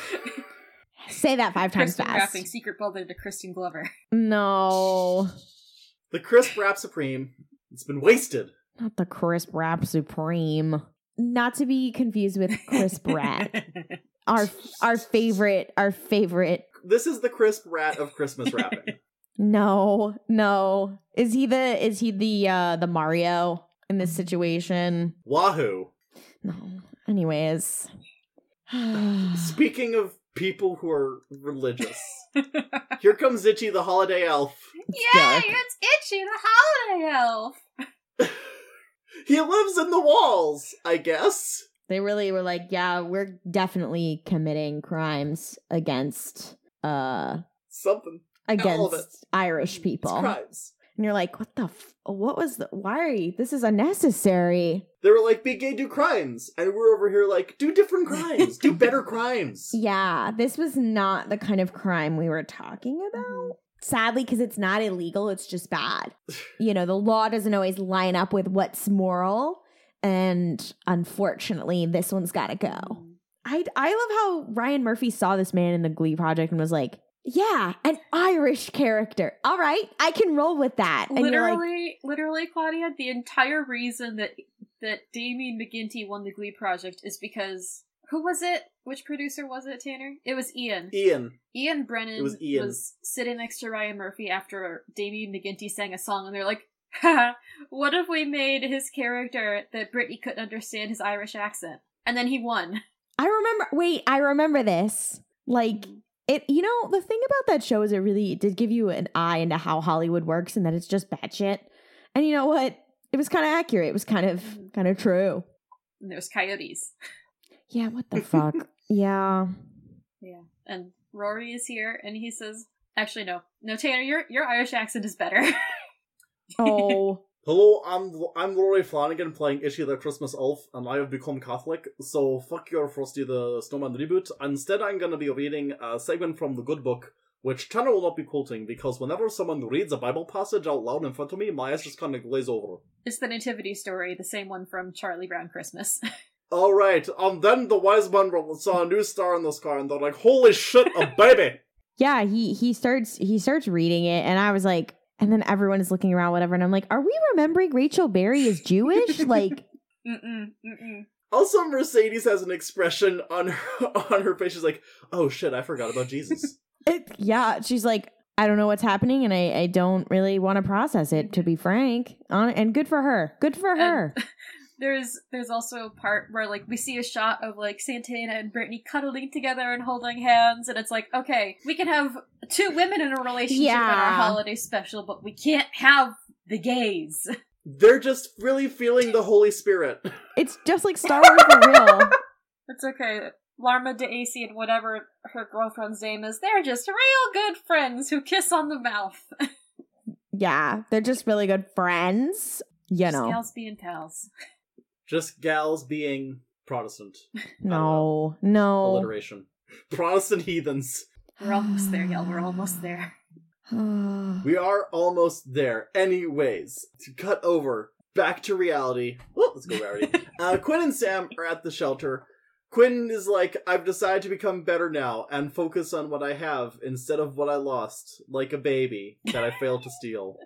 Speaker 3: Say that five times
Speaker 2: Kristen
Speaker 3: fast.
Speaker 2: rapping Secret Brother to Crispin Glover.
Speaker 3: No,
Speaker 1: The crisp rap supreme, it's been wasted.
Speaker 3: not the crisp rap supreme. Not to be confused with crisp rat. our our favorite, our favorite.
Speaker 1: This is the crisp rat of Christmas wrapping.
Speaker 3: No, no. Is he the is he the uh the Mario in this situation?
Speaker 1: Wahoo.
Speaker 3: No. Anyways.
Speaker 1: Speaking of people who are religious, here comes Itchy the holiday elf.
Speaker 3: dark.
Speaker 2: it's Itchy, the holiday elf.
Speaker 1: He lives in the walls, I guess.
Speaker 3: They really were like, yeah, we're definitely committing crimes against uh
Speaker 1: Something. All of it.
Speaker 3: against Irish
Speaker 1: It's
Speaker 3: people.
Speaker 1: crimes.
Speaker 3: And you're like, what the f- what was the why are you this is unnecessary.
Speaker 1: They were like, be gay, do crimes. And we're over here like, do different crimes. do better crimes.
Speaker 3: Yeah, this was not the kind of crime we were talking about.
Speaker 2: Mm-hmm.
Speaker 3: Sadly, because it's not illegal, it's just bad. you know, the law doesn't always line up with what's moral. And unfortunately, this one's gotta go. I I love how Ryan Murphy saw this man in the Glee project and was like, "Yeah, an Irish character. All right, I can roll with that." And you're like,
Speaker 2: literally, literally, Claudia, the entire reason that that Damian McGinty won the Glee project is because who was it? Which producer was it, Tanner? It was Ian.
Speaker 1: Ian.
Speaker 2: Ian Brennan
Speaker 1: It was Ian.
Speaker 2: sitting next to Ryan Murphy after Damian McGinty sang a song, and they're like, Haha, what if we made his character that Brittany couldn't understand his Irish accent? And then he won.
Speaker 3: "I remember. Wait, I remember this. Like mm-hmm. it. You know, the thing about that show is it really did give you an eye into how Hollywood works and that it's just batshit. And you know what? It was kind of accurate. It was kind of mm-hmm. kind of true.
Speaker 2: And there's coyotes.
Speaker 3: Yeah. What the fuck? Yeah.
Speaker 2: Yeah. And Rory is here, and he says, actually, no. No, Tanner, your, your Irish accent is better.
Speaker 3: Oh.
Speaker 1: Hello, I'm I'm Rory Flanagan playing Itchy the Christmas Elf, and I have become Catholic, so fuck your Frosty the Snowman reboot. Instead, I'm gonna be reading a segment from the Good Book, which Tanner will not be quoting, because whenever someone reads a Bible passage out loud in front of me, my eyes just kinda glaze over.
Speaker 2: it's the Nativity story, the same one from Charlie Brown Christmas.
Speaker 1: Alright, um, then the wise men saw a new star in the sky, and they're like, holy shit, a baby!
Speaker 3: Yeah, he he starts he starts reading it, and I was like, and then everyone is looking around, whatever, and I'm like, are we remembering Rachel Berry is Jewish? like,
Speaker 2: Mm-mm, mm-mm.
Speaker 1: Also, Mercedes has an expression on her, on her face, she's like, oh shit, I forgot about Jesus.
Speaker 3: it, yeah, she's like, I don't know what's happening, and I I don't really want to process it, to be frank. On and good for her, good for her.
Speaker 2: There's there's also a part where like we see a shot of like Santana and Brittany cuddling together and holding hands, and it's like, okay, we can have two women in a relationship in our holiday special, but we can't have the gays.
Speaker 1: They're just really feeling the Holy Spirit.
Speaker 3: It's just like Star Wars for real.
Speaker 2: It's okay. Larma D'Acy and whatever her girlfriend's name is, they're just real good friends who kiss on the mouth.
Speaker 3: Yeah, they're just really good friends. You
Speaker 2: Just
Speaker 3: know,
Speaker 2: gals being pals.
Speaker 1: Just gals being Protestant.
Speaker 3: no, no.
Speaker 1: Alliteration. Protestant heathens.
Speaker 2: We're almost there, y'all. We're almost there.
Speaker 1: We are almost there. Anyways, to cut over back to reality. Well, let's go reality. uh, Quinn and Sam are at the shelter. Quinn is like, I've decided to become better now and focus on what I have instead of what I lost, like a baby that I failed to steal.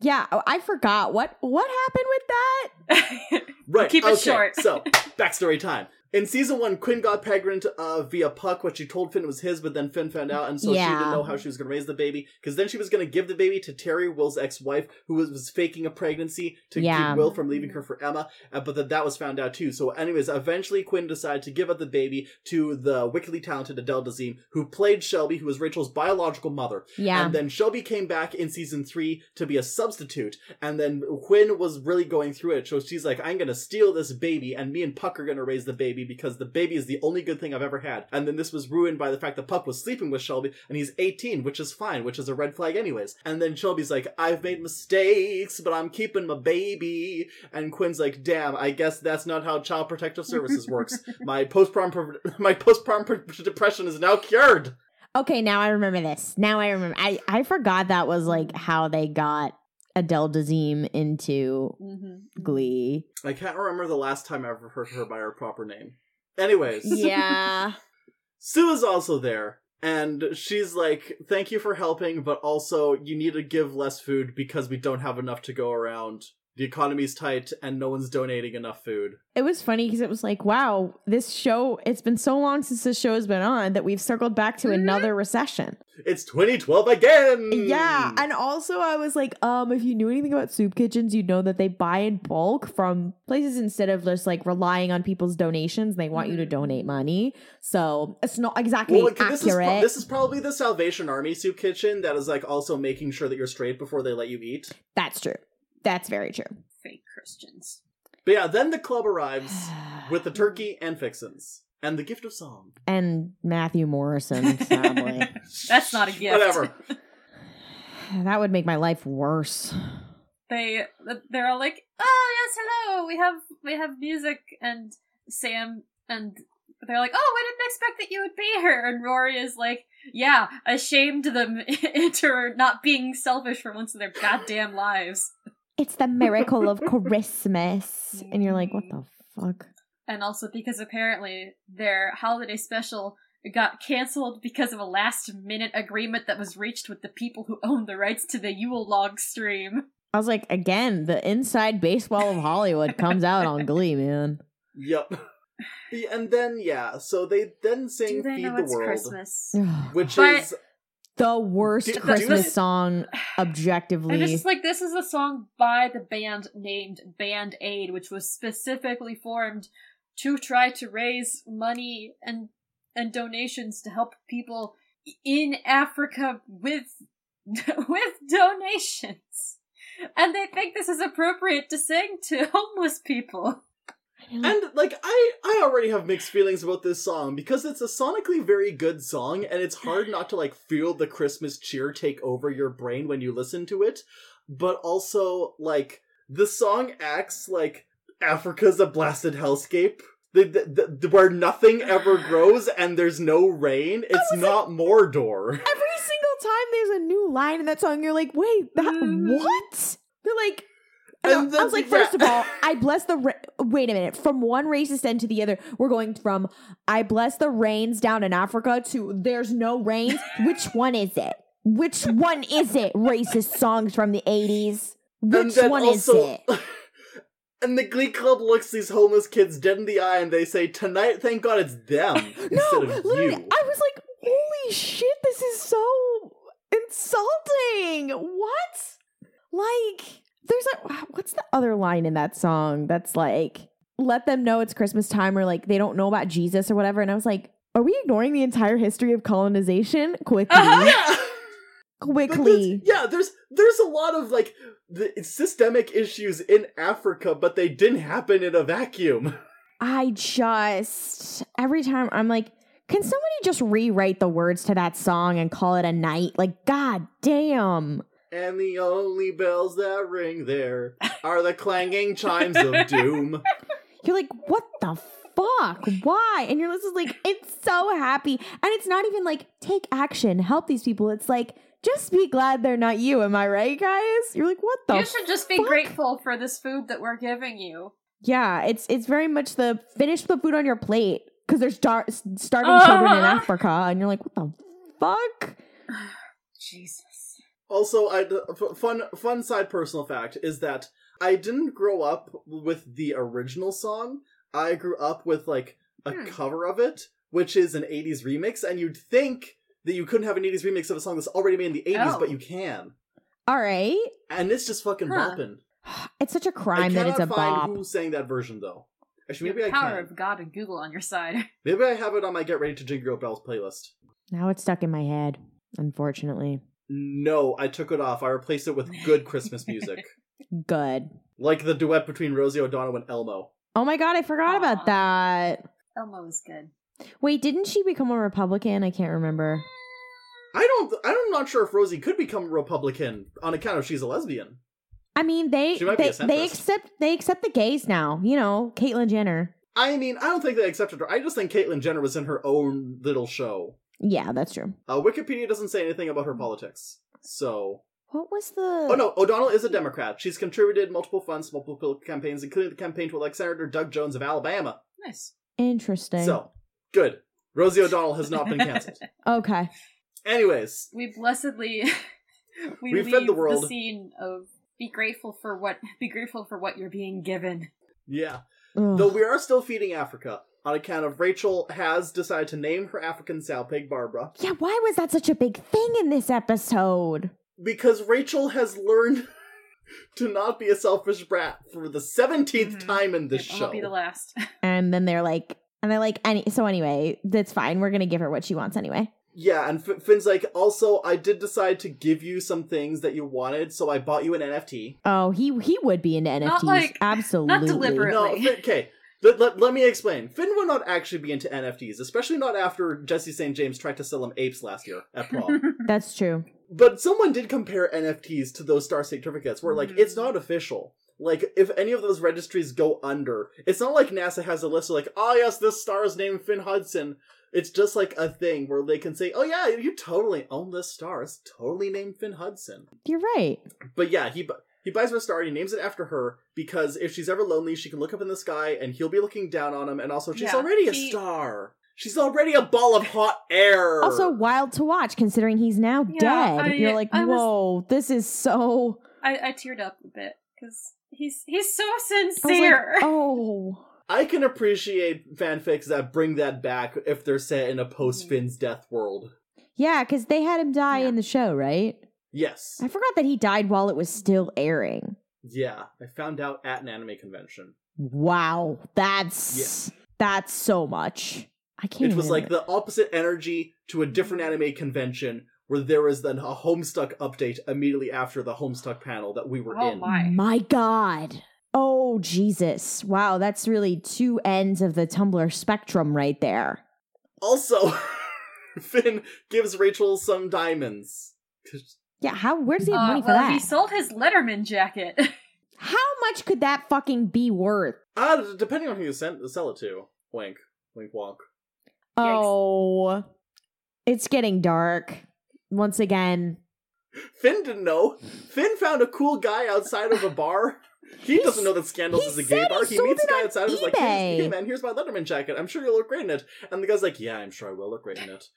Speaker 3: Yeah, oh, I forgot what what happened with that.
Speaker 1: Right.
Speaker 2: Keep it
Speaker 1: okay,
Speaker 2: short.
Speaker 1: so, backstory time. In season one, Quinn got pregnant uh, via Puck, what she told Finn was his, but then Finn found out, and so she didn't know how she was going to raise the baby. Because then she was going to give the baby to Terri, Will's ex-wife, who was, was faking a pregnancy to
Speaker 3: Yeah.
Speaker 1: keep Will from leaving her for Emma. Uh, but that that was found out too. So, anyways, eventually Quinn decided to give up the baby to the wickedly talented Adele Dazeem, who played Shelby, who was Rachel's biological mother.
Speaker 3: Yeah,
Speaker 1: And then Shelby came back in season three to be a substitute. And then Quinn was really going through it. So she's like, I'm going to steal this baby, and me and Puck are going to raise the baby because the baby is the only good thing I've ever had. And then this was ruined by the fact that Puck was sleeping with Shelby, and he's 18, which is fine, which is a red flag, anyways. And then Shelby's like, I've made mistakes, but I'm keeping my baby. And Quinn's like, damn, I guess that's not how Child Protective Services works. my post prom my post prom depression is now cured.
Speaker 3: Okay, now I remember this. Now I remember. I I forgot that was like how they got Adele Dazeem into
Speaker 2: mm-hmm.
Speaker 3: Glee.
Speaker 1: I can't remember the last time I ever heard her by her proper name. Anyways,
Speaker 3: Yeah.
Speaker 1: Sue is also there, and she's like, "Thank you for helping, but also you need to give less food because we don't have enough to go around. The economy's tight, and no one's donating enough food."
Speaker 3: It was funny because it was like, wow, this show, it's been so long since this show has been on that we've circled back to another recession.
Speaker 1: It's 2012 again.
Speaker 3: Yeah. And also, I was like, um, if you knew anything about soup kitchens, you'd know that they buy in bulk from places instead of just like relying on people's donations. They want you to donate money. So it's not exactly
Speaker 1: well, like, this is
Speaker 3: accurate.
Speaker 1: pro- this is probably the Salvation Army soup kitchen that is like also making sure that you're straight before they let you eat.
Speaker 3: That's true. That's very true.
Speaker 2: Fake Christians.
Speaker 1: But yeah, then the club arrives with the turkey and fixins and the gift of song.
Speaker 3: and Matthew Morrison, sadly.
Speaker 2: That's not a gift.
Speaker 1: Whatever.
Speaker 3: that would make my life worse.
Speaker 2: they they're all like, "Oh yes, hello. We have we have music." And Sam and they're like, "Oh, we didn't expect that you would be here." And Rory is like, "Yeah, I shamed them into not being selfish for once in their goddamn lives."
Speaker 3: It's the miracle of Christmas. And you're like, what the fuck?
Speaker 2: And also because apparently their holiday special got canceled because of a last minute agreement that was reached with the people who own the rights to the Yule log stream.
Speaker 3: I was like, again, the inside baseball of Hollywood comes out on Glee, man.
Speaker 1: Yep. Yeah, And then yeah, so they then sing
Speaker 2: Do they
Speaker 1: "Feed
Speaker 2: know
Speaker 1: the
Speaker 2: it's
Speaker 1: World,"
Speaker 2: Christmas?
Speaker 1: which
Speaker 2: But-
Speaker 1: is
Speaker 3: the worst
Speaker 1: Do-
Speaker 3: Christmas song,
Speaker 2: And
Speaker 3: objectively.
Speaker 2: it's just like this is a song by the band named Band Aid, which was specifically formed to try to raise money and and donations to help people in Africa with with donations. And they think this is appropriate to sing to homeless people.
Speaker 1: and like I I already have mixed feelings about this song because it's a sonically very good song and it's hard not to like feel the Christmas cheer take over your brain when you listen to it, but also like the song acts like Africa's a blasted hellscape. The, the, the, where nothing ever grows and there's no rain. It's not Mordor.
Speaker 3: Every single time there's a new line in that song, you're like, wait, that
Speaker 2: Mm.
Speaker 3: what? They're like,
Speaker 1: And
Speaker 3: and I was like, first of all, I bless the. Ra- Wait a minute. From one racist end to the other, we're going from I bless the rains down in Africa to there's no rains. Which one is it? Which one is it? Racist songs from the 80s. Which one
Speaker 1: also-
Speaker 3: is it?
Speaker 1: And the Glee Club looks these homeless kids dead in the eye and they say, Tonight, thank God it's them
Speaker 3: No,
Speaker 1: instead of
Speaker 3: literally,
Speaker 1: you.
Speaker 3: I was like, holy shit, this is so insulting. What? Like, there's like what's the other line in that song that's like let them know it's Christmas time or like they don't know about Jesus or whatever. And I was like, are we ignoring the entire history of colonization quickly?
Speaker 2: Uh-huh.
Speaker 1: Yeah.
Speaker 3: Quickly.
Speaker 1: there's- yeah, there's there's a lot of like the systemic issues in Africa, but they didn't happen in a vacuum.
Speaker 3: I just every time I'm like, can somebody just rewrite the words to that song and call it a night? Like, god damn.
Speaker 1: And the only bells that ring there are the clanging chimes of doom.
Speaker 3: You're like, what the fuck? Why? And your list is like, it's so happy. And it's not even like, take action, help these people. It's like, just be glad they're not you. Am I right, guys? You're like, what the
Speaker 2: you should just be
Speaker 3: fuck?
Speaker 2: grateful for this food that we're giving you.
Speaker 3: Yeah, it's it's very much the finish the food on your plate because there's dar- starving children in
Speaker 2: Uh-huh.
Speaker 3: Africa, and you're like, what the fuck?
Speaker 2: Jesus.
Speaker 1: Also, I f- fun fun side personal fact is that I didn't grow up with the original song. I grew up with like a
Speaker 2: Hmm.
Speaker 1: cover of it, which is an '80s remix, and you'd think that you couldn't have an '80s remix of a song that's already made in the '80s,
Speaker 2: Oh.
Speaker 1: but you can,
Speaker 3: All right,
Speaker 1: and it's just fucking
Speaker 2: Huh.
Speaker 1: bopping.
Speaker 3: it's such a crime that it's a
Speaker 1: find
Speaker 3: bop.
Speaker 1: who sang that version though. Actually, maybe
Speaker 2: the
Speaker 1: I
Speaker 2: power
Speaker 1: can.
Speaker 2: of God and Google on your side.
Speaker 1: Maybe I have it on my Get Ready to Jingle Bells playlist.
Speaker 3: Now it's stuck in my head, unfortunately.
Speaker 1: No, I took it off. I replaced it with good Christmas music,
Speaker 3: Good.
Speaker 1: like the duet between Rosie O'Donnell and Elmo.
Speaker 3: Oh my god, I forgot
Speaker 2: Aw.
Speaker 3: about that.
Speaker 2: Elmo was good.
Speaker 3: Wait, didn't she become a Republican? I can't remember.
Speaker 1: I don't. I'm not sure if Rosie could become a Republican on account of she's a lesbian.
Speaker 3: I mean, they
Speaker 1: She might be
Speaker 3: they,
Speaker 1: a
Speaker 3: they accept they accept the gays now. You know, Caitlyn Jenner.
Speaker 1: I mean, I don't think they accepted her. I just think Caitlyn Jenner was in her own little show.
Speaker 3: Yeah, that's true.
Speaker 1: Uh, Wikipedia doesn't say anything about her politics. So,
Speaker 3: What was the?
Speaker 1: oh no, O'Donnell is a Democrat. She's contributed multiple funds, to multiple campaigns, including the campaign to elect Senator Doug Jones of Alabama.
Speaker 2: Nice.
Speaker 3: Interesting.
Speaker 1: So, good. Rosie O'Donnell has not been canceled.
Speaker 3: okay.
Speaker 1: Anyways,
Speaker 2: we blessedly we
Speaker 1: We've
Speaker 2: leave
Speaker 1: fed the world.
Speaker 2: scene of be grateful for what be grateful for what you're being given.
Speaker 1: yeah.
Speaker 3: Ugh.
Speaker 1: Though we are still feeding Africa on account of Rachel has decided to name her African sow pig Barbara
Speaker 3: yeah, why was that such a big thing in this episode?
Speaker 1: because Rachel has learned to not be a selfish brat for the 17th
Speaker 2: Mhm.
Speaker 1: time in this
Speaker 2: It
Speaker 1: show.
Speaker 2: won't be the last.
Speaker 3: And then they're like, and they're like, any. So anyway, that's fine. We're gonna give her what she wants anyway.
Speaker 1: Yeah, and F- Finn's like, also, I did decide to give you some things that you wanted, so I bought you an NFT.
Speaker 3: Oh, he he would be into NFTs.
Speaker 2: like-
Speaker 3: Absolutely.
Speaker 2: deliberate.
Speaker 1: No, okay. Let, let, let me explain. Finn would not actually be into NFTs, especially not after Jesse St. James tried to sell him apes last year at prom.
Speaker 3: That's true.
Speaker 1: but someone did compare NFTs to those star certificates, where, like,
Speaker 2: Mhm.
Speaker 1: it's not official. Like, if any of those registries go under, it's not like NASA has a list of, like, oh, yes, this star is named Finn Hudson. It's just like a thing where they can say, oh, yeah, you totally own this star. It's totally named Finn Hudson.
Speaker 3: You're right.
Speaker 1: But yeah, he bu- he buys her a star and he names it after her because if she's ever lonely, she can look up in the sky and he'll be looking down on him. And also, she's
Speaker 2: Yeah,
Speaker 1: already a
Speaker 2: he-
Speaker 1: star. She's already a ball of hot air.
Speaker 3: Also, wild to watch considering he's now
Speaker 2: Yeah,
Speaker 3: dead.
Speaker 2: I-
Speaker 3: You're like,
Speaker 2: I was-
Speaker 3: whoa, this is so.
Speaker 2: I, I teared up a bit because he's he's so
Speaker 3: I was
Speaker 2: sincere.
Speaker 3: like, oh.
Speaker 1: I can appreciate fanfics that bring that back if they're set in a post Finn's death world.
Speaker 3: Yeah, because they had him die
Speaker 2: Yeah.
Speaker 3: in the show, right?
Speaker 1: Yes.
Speaker 3: I forgot that he died while it was still airing.
Speaker 1: Yeah, I found out at an anime convention.
Speaker 3: Wow, that's that's so much. I can't.
Speaker 1: It was
Speaker 3: even-
Speaker 1: like the opposite energy to a different anime convention where there was then a Homestuck update immediately after the Homestuck panel that we were
Speaker 2: Oh
Speaker 1: in.
Speaker 2: my.
Speaker 3: My God. Oh Jesus! Wow, that's really two ends of the Tumblr spectrum right there.
Speaker 1: Also, Finn gives Rachel some diamonds. 'Cause
Speaker 3: Yeah, how? Where does he have
Speaker 2: Uh,
Speaker 3: money for
Speaker 2: well,
Speaker 3: that?
Speaker 2: he sold his Letterman jacket.
Speaker 3: How much could that fucking be worth?
Speaker 1: Ah, depending on who you send, sell it to. Wink. Wink wonk.
Speaker 2: Yikes.
Speaker 3: Oh, it's getting dark once again.
Speaker 1: Finn didn't know. Finn found a cool guy outside of a bar. He
Speaker 3: He
Speaker 1: doesn't know that Scandals is a
Speaker 3: said
Speaker 1: gay
Speaker 3: he
Speaker 1: bar. He
Speaker 3: sold
Speaker 1: meets
Speaker 3: it
Speaker 1: the guy outside and is like,
Speaker 3: eBay.
Speaker 1: hey man, here's my Letterman jacket. I'm sure you'll look great in it. And the guy's like, yeah, I'm sure I will look great in it.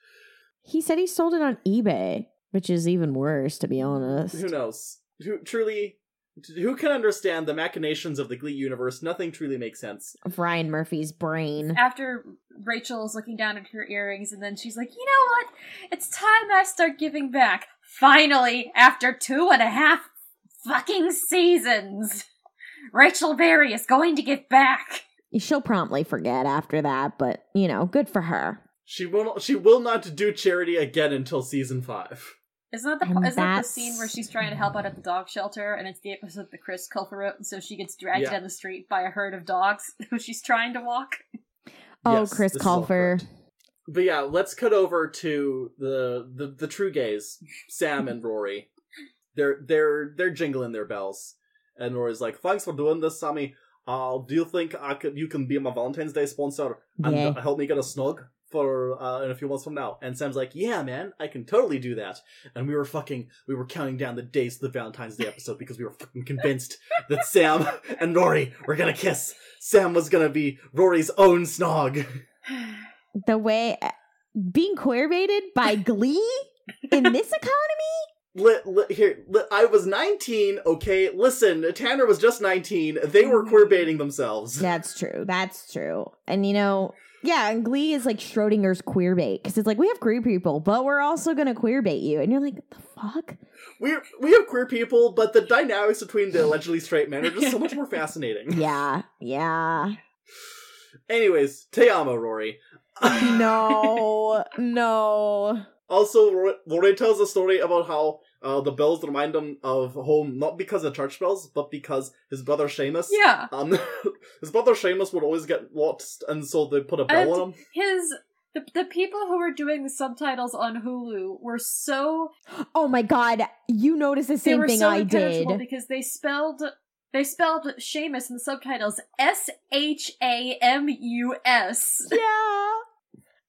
Speaker 3: He said he sold it on eBay, which is even worse, to be honest.
Speaker 1: Who knows? Who truly, who can understand the machinations of the Glee universe? Nothing truly makes sense.
Speaker 3: Of Ryan Murphy's brain.
Speaker 2: After Rachel's looking down at her earrings, and then she's like, "You know what? It's time I start giving back. Finally, after two and a half fucking seasons. Rachel Berry is going to give back.
Speaker 3: She'll promptly forget after that, but you know, good for her.
Speaker 1: She will. She will not do charity again until season five.
Speaker 2: Isn't that the isn't that the scene where she's trying to help out at the dog shelter, and it's the episode that Chris Colfer wrote, and so she gets dragged
Speaker 1: Yeah.
Speaker 2: down the street by a herd of dogs who she's trying to walk.
Speaker 3: Oh,
Speaker 1: Yes,
Speaker 3: Chris
Speaker 1: this is all Colfer. But yeah, let's cut over to the the, the true gays, Sam and Rory. They're they're they're jingling their bells, and Rory's like, "Thanks for doing this, Sammy. Uh, do you think I could you can be my Valentine's Day sponsor and
Speaker 3: Yeah.
Speaker 1: help me get a snug for uh, in a few months from now?" And Sam's like, "Yeah, man, I can totally do that." And we were fucking we were counting down the days to the Valentine's Day episode because we were fucking convinced that Sam and Rory were gonna kiss. Sam was gonna be Rory's own snog.
Speaker 3: The way being queer baited by Glee in this economy?
Speaker 1: Li- li- here, li- I was 19, okay? Listen, Tanner was just 19. They were queer baiting themselves.
Speaker 3: That's true. That's true. And you know, yeah, and Glee is like Schrodinger's queer bait because it's like we have queer people, but we're also gonna queer bait you, and you're like, the fuck?
Speaker 1: We we have queer people, but the dynamics between the allegedly straight men are just so much more fascinating.
Speaker 3: Yeah, yeah.
Speaker 1: Anyways, Te amo, Rory.
Speaker 3: No, no.
Speaker 1: Also, Rory, Rory tells a story about how uh, the bells remind him of home, not because of church bells, but because his brother Seamus.
Speaker 2: Yeah,
Speaker 1: Um, his brother Seamus would always get lost, and so they put a bell
Speaker 2: And-
Speaker 1: on him.
Speaker 2: his the, the people who were doing the subtitles on Hulu were so
Speaker 3: Oh my god, you noticed the same thing
Speaker 2: so
Speaker 3: I did.
Speaker 2: because they spelled they spelled Seamus in the subtitles S H A M U S.
Speaker 3: Yeah.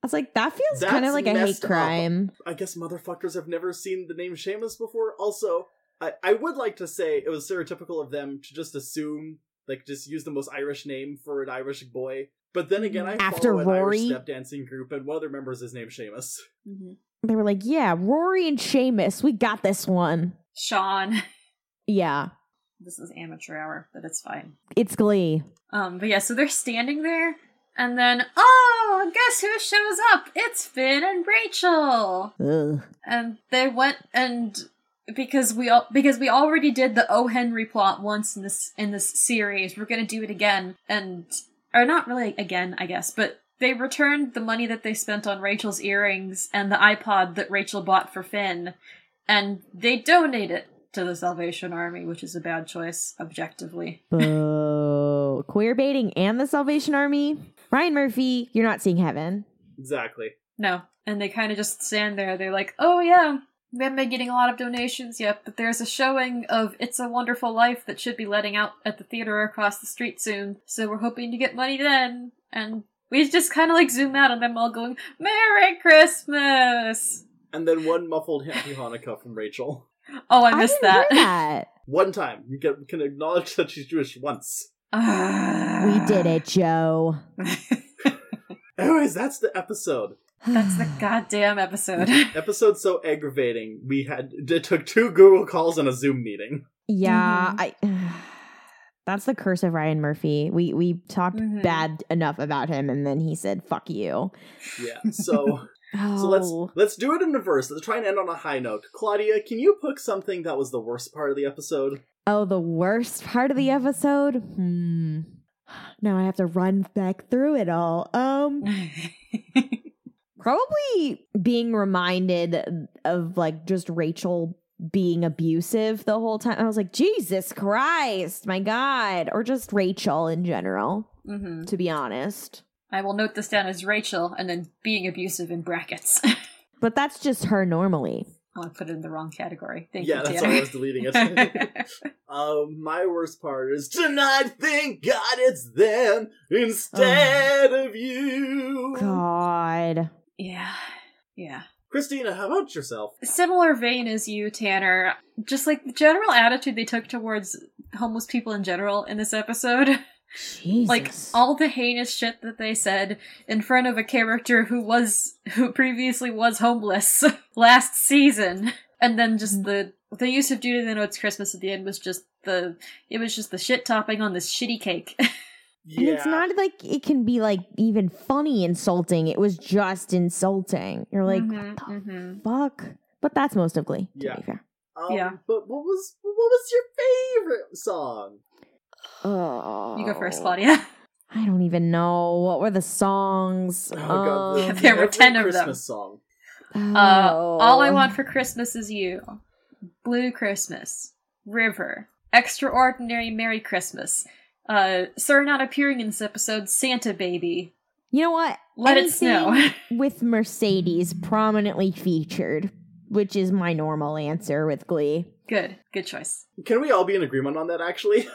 Speaker 3: I was like, that feels
Speaker 1: That's
Speaker 3: kind of like a hate
Speaker 1: messed up.
Speaker 3: crime.
Speaker 1: I guess motherfuckers have never seen the name Seamus before. Also, I, I would like to say it was stereotypical of them to just assume, like, just use the most Irish name for an Irish boy. But then again, I
Speaker 3: After
Speaker 1: follow an Irish step dancing group, and one of their members is named Seamus.
Speaker 3: They were like, yeah, Rory and Seamus, we got this one.
Speaker 2: Sean.
Speaker 3: Yeah,
Speaker 2: This is amateur hour, but it's fine.
Speaker 3: it's Glee.
Speaker 2: Um, but yeah, so they're standing there, and then oh, guess who shows up? It's Finn and Rachel.
Speaker 3: Ugh.
Speaker 2: and they went and because we all because we already did the O Henry plot once in this in this series, we're gonna do it again, and or not really again, I guess, but they returned the money that they spent on Rachel's earrings and the iPod that Rachel bought for Finn, and they donate it to the Salvation Army, which is a bad choice objectively.
Speaker 3: Oh, Boo. Queer baiting and the Salvation Army. Ryan Murphy, you're not seeing heaven.
Speaker 1: Exactly.
Speaker 2: No. And they kind of just stand there. They're like, oh yeah, we haven't been getting a lot of donations yet, but there's a showing of It's a Wonderful Life that should be letting out at the theater across the street soon, so we're hoping to get money then. And we just kind of like zoom out on them all going, Merry Christmas!
Speaker 1: And then one muffled Happy Hanukkah from Rachel.
Speaker 2: Oh, I missed
Speaker 3: didn't
Speaker 2: that.
Speaker 3: hear that.
Speaker 1: One time. You can, can acknowledge that she's Jewish once.
Speaker 3: We did it, Joe.
Speaker 1: Anyways, that's the episode.
Speaker 2: That's the goddamn episode.
Speaker 1: Episode so aggravating. We had it took two Google calls and a Zoom meeting.
Speaker 3: Yeah,
Speaker 2: Mhm.
Speaker 3: I. That's the curse of Ryan Murphy. We we talked
Speaker 2: Mhm.
Speaker 3: bad enough about him, and then he said "fuck you."
Speaker 1: Yeah. So
Speaker 3: Oh,
Speaker 1: so let's let's do it in reverse. Let's try and end on a high note. Claudia, can you pick something that was the worst part of the episode?
Speaker 3: Oh, the worst part of the episode. Hmm. Now I have to run back through it all. Um, probably being reminded of like just Rachel being abusive the whole time. I was like, Jesus Christ, my God, or just Rachel in general.
Speaker 2: hmm
Speaker 3: To be honest,
Speaker 2: I will note this down as Rachel and then being abusive in brackets.
Speaker 3: but that's just her normally.
Speaker 2: Oh, I put it in the wrong category. Thank
Speaker 1: yeah,
Speaker 2: you,
Speaker 1: that's why I was deleting it. um, my worst part is tonight. Thank God it's them instead of you.
Speaker 3: God.
Speaker 2: yeah. Yeah.
Speaker 1: Christina, how about yourself?
Speaker 2: Similar vein as you, Tanner. Just like the general attitude they took towards homeless people in general in this episode.
Speaker 3: Jesus.
Speaker 2: like all the heinous shit that they said in front of a character who was who previously was homeless last season. And then just the the use of Duty the Notes Christmas at the end was just the it was just the shit topping on this shitty cake.
Speaker 1: Yeah,
Speaker 3: And it's not like it can be like even funny insulting. It was just insulting. You're like,
Speaker 2: Mhm,
Speaker 3: what the
Speaker 2: mhm.
Speaker 3: fuck? But that's most of Glee, to
Speaker 1: Yeah.
Speaker 3: be fair.
Speaker 1: Um,
Speaker 2: Yeah.
Speaker 1: But what was what was your favorite song?
Speaker 3: Oh.
Speaker 2: You go first, Claudia.
Speaker 3: I don't even know. What were the songs?
Speaker 1: Oh god, the,
Speaker 3: Um,
Speaker 2: There were
Speaker 1: every
Speaker 2: 10 of them.
Speaker 1: Christmas song.
Speaker 2: Uh,
Speaker 3: oh.
Speaker 2: All I Want for Christmas Is You, Blue Christmas, River, Extraordinary Merry Christmas, uh, Sir not appearing in this episode, Santa Baby,
Speaker 3: You know what?
Speaker 2: Let It Snow.
Speaker 3: with Mercedes prominently featured, which is my normal answer with Glee.
Speaker 2: good, good choice.
Speaker 1: Can we all be in agreement on that? Actually,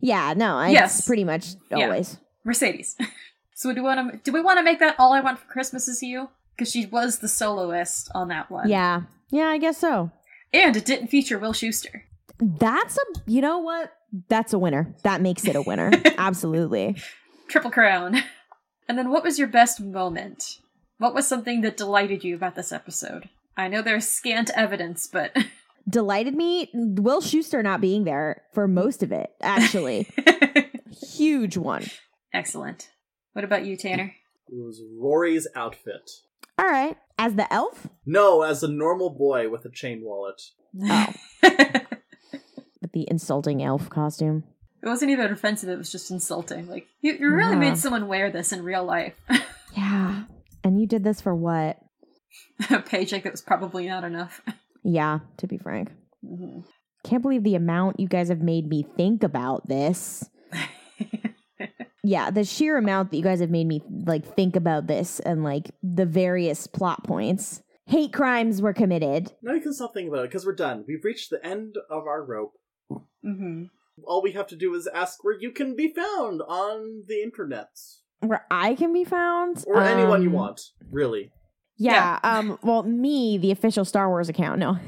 Speaker 3: Yeah, no, it's
Speaker 2: Yes.
Speaker 3: pretty much
Speaker 2: Yeah.
Speaker 3: always.
Speaker 2: Mercedes. so do we want to? Do we want to make that All I Want for Christmas Is You? Because she was the soloist on that one.
Speaker 3: Yeah. Yeah, I guess so.
Speaker 2: and it didn't feature Will Schuester.
Speaker 3: That's a you know what? That's a winner. That makes it a winner. Absolutely.
Speaker 2: Triple crown. And then, what was your best moment? What was something that delighted you about this episode? I know there's scant evidence, but
Speaker 3: Delighted me Will Schuester not being there for most of it, actually. Huge one.
Speaker 2: excellent. What about you, Tanner?
Speaker 1: it was Rory's outfit.
Speaker 3: All right. As the elf?
Speaker 1: No, as a normal boy with a chain wallet.
Speaker 3: Oh. With the insulting elf costume.
Speaker 2: It wasn't even offensive; it was just insulting. Like you, you really
Speaker 3: Yeah.
Speaker 2: made someone wear this in real life.
Speaker 3: Yeah. And you did this for what?
Speaker 2: A paycheck that was probably not enough.
Speaker 3: Yeah, to be frank.
Speaker 2: Mhm.
Speaker 3: Can't believe the amount you guys have made me think about this. Yeah, the sheer amount that you guys have made me like think about this and like the various plot points. Hate crimes were committed.
Speaker 1: Now you can stop thinking about it because we're done. We've reached the end of our rope.
Speaker 2: Mhm.
Speaker 1: All we have to do is ask where you can be found on the internet.
Speaker 3: Where I can be found.
Speaker 1: Or anyone you
Speaker 3: Um,
Speaker 1: want, really.
Speaker 3: Yeah, um well me, the official Star Wars account, no.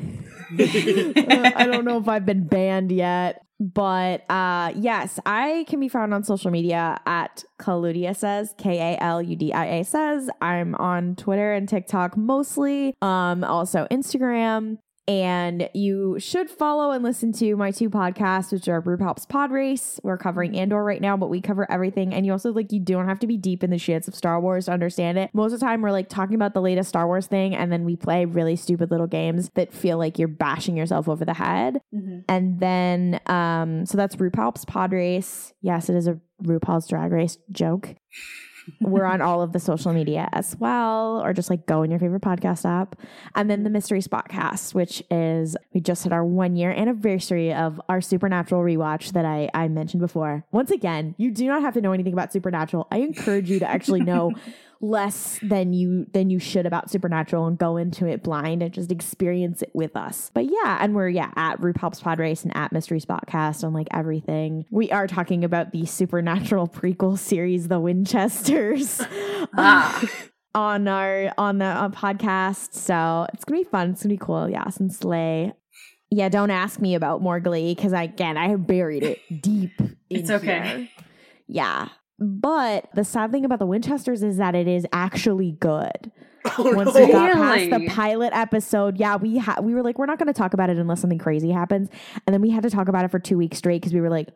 Speaker 3: I don't know if I've been banned yet. But uh yes, I can be found on social media at Kaludia says, K A L U D I A says. I'm on Twitter and TikTok mostly. Um also Instagram. And you should follow and listen to my two podcasts, which are RuPaul's Pod Race. We're covering Andor right now, but we cover everything. And you also like you don't have to be deep in the shits of Star Wars to understand it. Most of the time, we're like talking about the latest Star Wars thing, and then we play really stupid little games that feel like you're bashing yourself over the head.
Speaker 2: Mhm.
Speaker 3: And then, um, so that's RuPaul's Pod Race. Yes, it is a RuPaul's Drag Race joke. We're on all of the social media as well, or just like go in your favorite podcast app. And then the Mystery Spotcast, which is we just had our one year anniversary of our Supernatural rewatch that I, I mentioned before. Once again, you do not have to know anything about Supernatural. I encourage you to actually know less than you than you should about Supernatural and go into it blind and just experience it with us. But yeah, and we're yeah at RuPaul's Pod Race and at Mystery Spotcast on like everything. We are talking about the Supernatural prequel series, The Winchesters.
Speaker 2: Ah.
Speaker 3: on our on the uh, podcast. So it's gonna be fun. It's gonna be cool. Yeah, and Slay. Yeah, don't ask me about more Glee because I again I have buried it deep. in
Speaker 2: It's okay.
Speaker 3: here. Yeah, but the sad thing about the Winchesters is that it is actually good.
Speaker 1: Oh
Speaker 3: Once
Speaker 1: no!
Speaker 3: we got past the pilot episode, yeah, we ha- we were like, we're not going to talk about it unless something crazy happens, and then we had to talk about it for two weeks straight because we were like,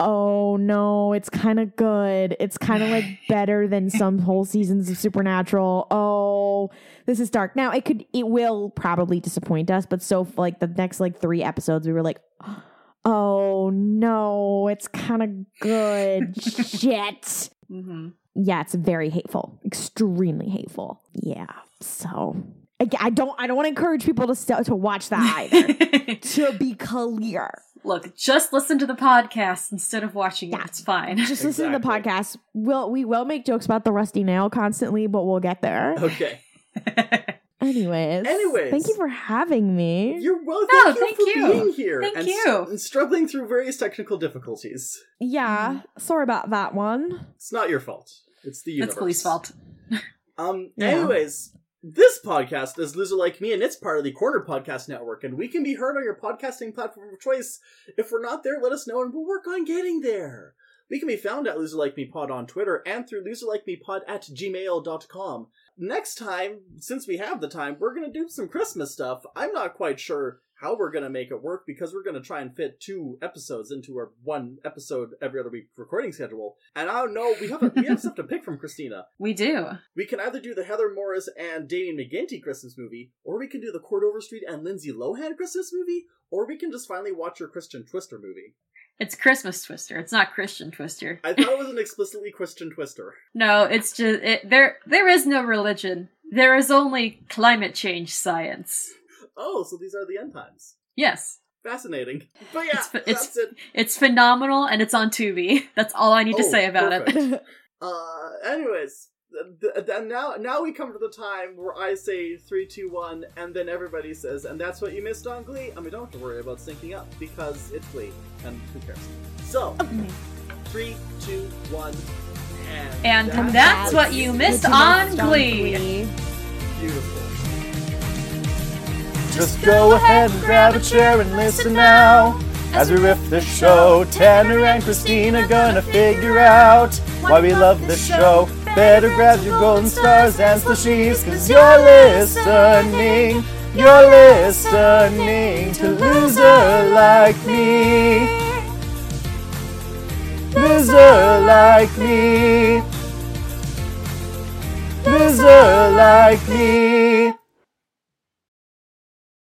Speaker 3: oh no, it's kind of good. It's kind of like better than some whole seasons of Supernatural. Oh, this is dark. Now it could, it will probably disappoint us, but so like the next like three episodes, we were like. Oh no, it's kind of good. Shit
Speaker 2: Mhm.
Speaker 3: yeah, it's very hateful, extremely hateful. Yeah, so I, I don't, I don't want to encourage people to st- to watch that either. to be clear,
Speaker 2: Look, just listen to the podcast instead of watching
Speaker 3: Yeah.
Speaker 2: it. It's fine.
Speaker 3: just listen to the podcast. We'll we will make jokes about the rusty nail constantly, but we'll get there.
Speaker 1: Okay.
Speaker 3: Anyways,
Speaker 1: Anyways.
Speaker 3: thank you for having me.
Speaker 1: You're welcome.
Speaker 2: No,
Speaker 1: Thank you
Speaker 2: thank
Speaker 1: for
Speaker 2: you.
Speaker 1: being here.
Speaker 2: Thank
Speaker 1: and
Speaker 2: you.
Speaker 1: s- and struggling through various technical difficulties.
Speaker 3: yeah, sorry about that one.
Speaker 1: It's not your fault. It's the universe.
Speaker 2: That's Glee's fault.
Speaker 1: Um.
Speaker 3: Yeah.
Speaker 1: Anyways, this podcast is Loser Like Me, and it's part of the Corner Podcast Network, and we can be heard on your podcasting platform of choice. If we're not there, let us know, and we'll work on getting there. We can be found at Loser Like Me Pod on Twitter and through loserlikemepod at gmail.com. Next time, since we have the time, we're going to do some Christmas stuff. I'm not quite sure how we're gonna make it work because we're gonna try and fit two episodes into our one episode every other week recording schedule. And I don't know, we have a, we have stuff to pick from Christina.
Speaker 3: We do.
Speaker 1: We can either do the Heather Morris and Damian McGinty Christmas movie, or we can do the Court Street and Lindsay Lohan Christmas movie, or we can just finally watch your Christian Twister movie.
Speaker 3: It's Christmas Twister. It's not Christian Twister.
Speaker 1: I thought it was an explicitly Christian Twister.
Speaker 3: No, it's just it, there. There is no religion. There is only climate change science.
Speaker 1: Oh, so these are the end times.
Speaker 3: Yes,
Speaker 1: Fascinating. But yeah,
Speaker 3: It's it's-
Speaker 1: it.
Speaker 3: it's phenomenal, and it's on Tubi. That's all I need to
Speaker 1: Oh,
Speaker 3: say about it.
Speaker 1: Uh, anyways, th- th- th- now now we come to the time where I say three, two, one, and then everybody says, and that's what you missed on Glee. And we don't have to worry about syncing up because it's Glee, and who cares? So, three, two, one, and
Speaker 3: And that's what you missed on Glee.
Speaker 1: beautiful.
Speaker 2: Just go ahead and grab a chair and listen now. As we riff the show, Tanner and Christina gonna figure out why we love the show. Better grab your golden stars and slushies, cause you're listening. You're listening to Loser Like Me. Loser Like Me. Loser Like Me.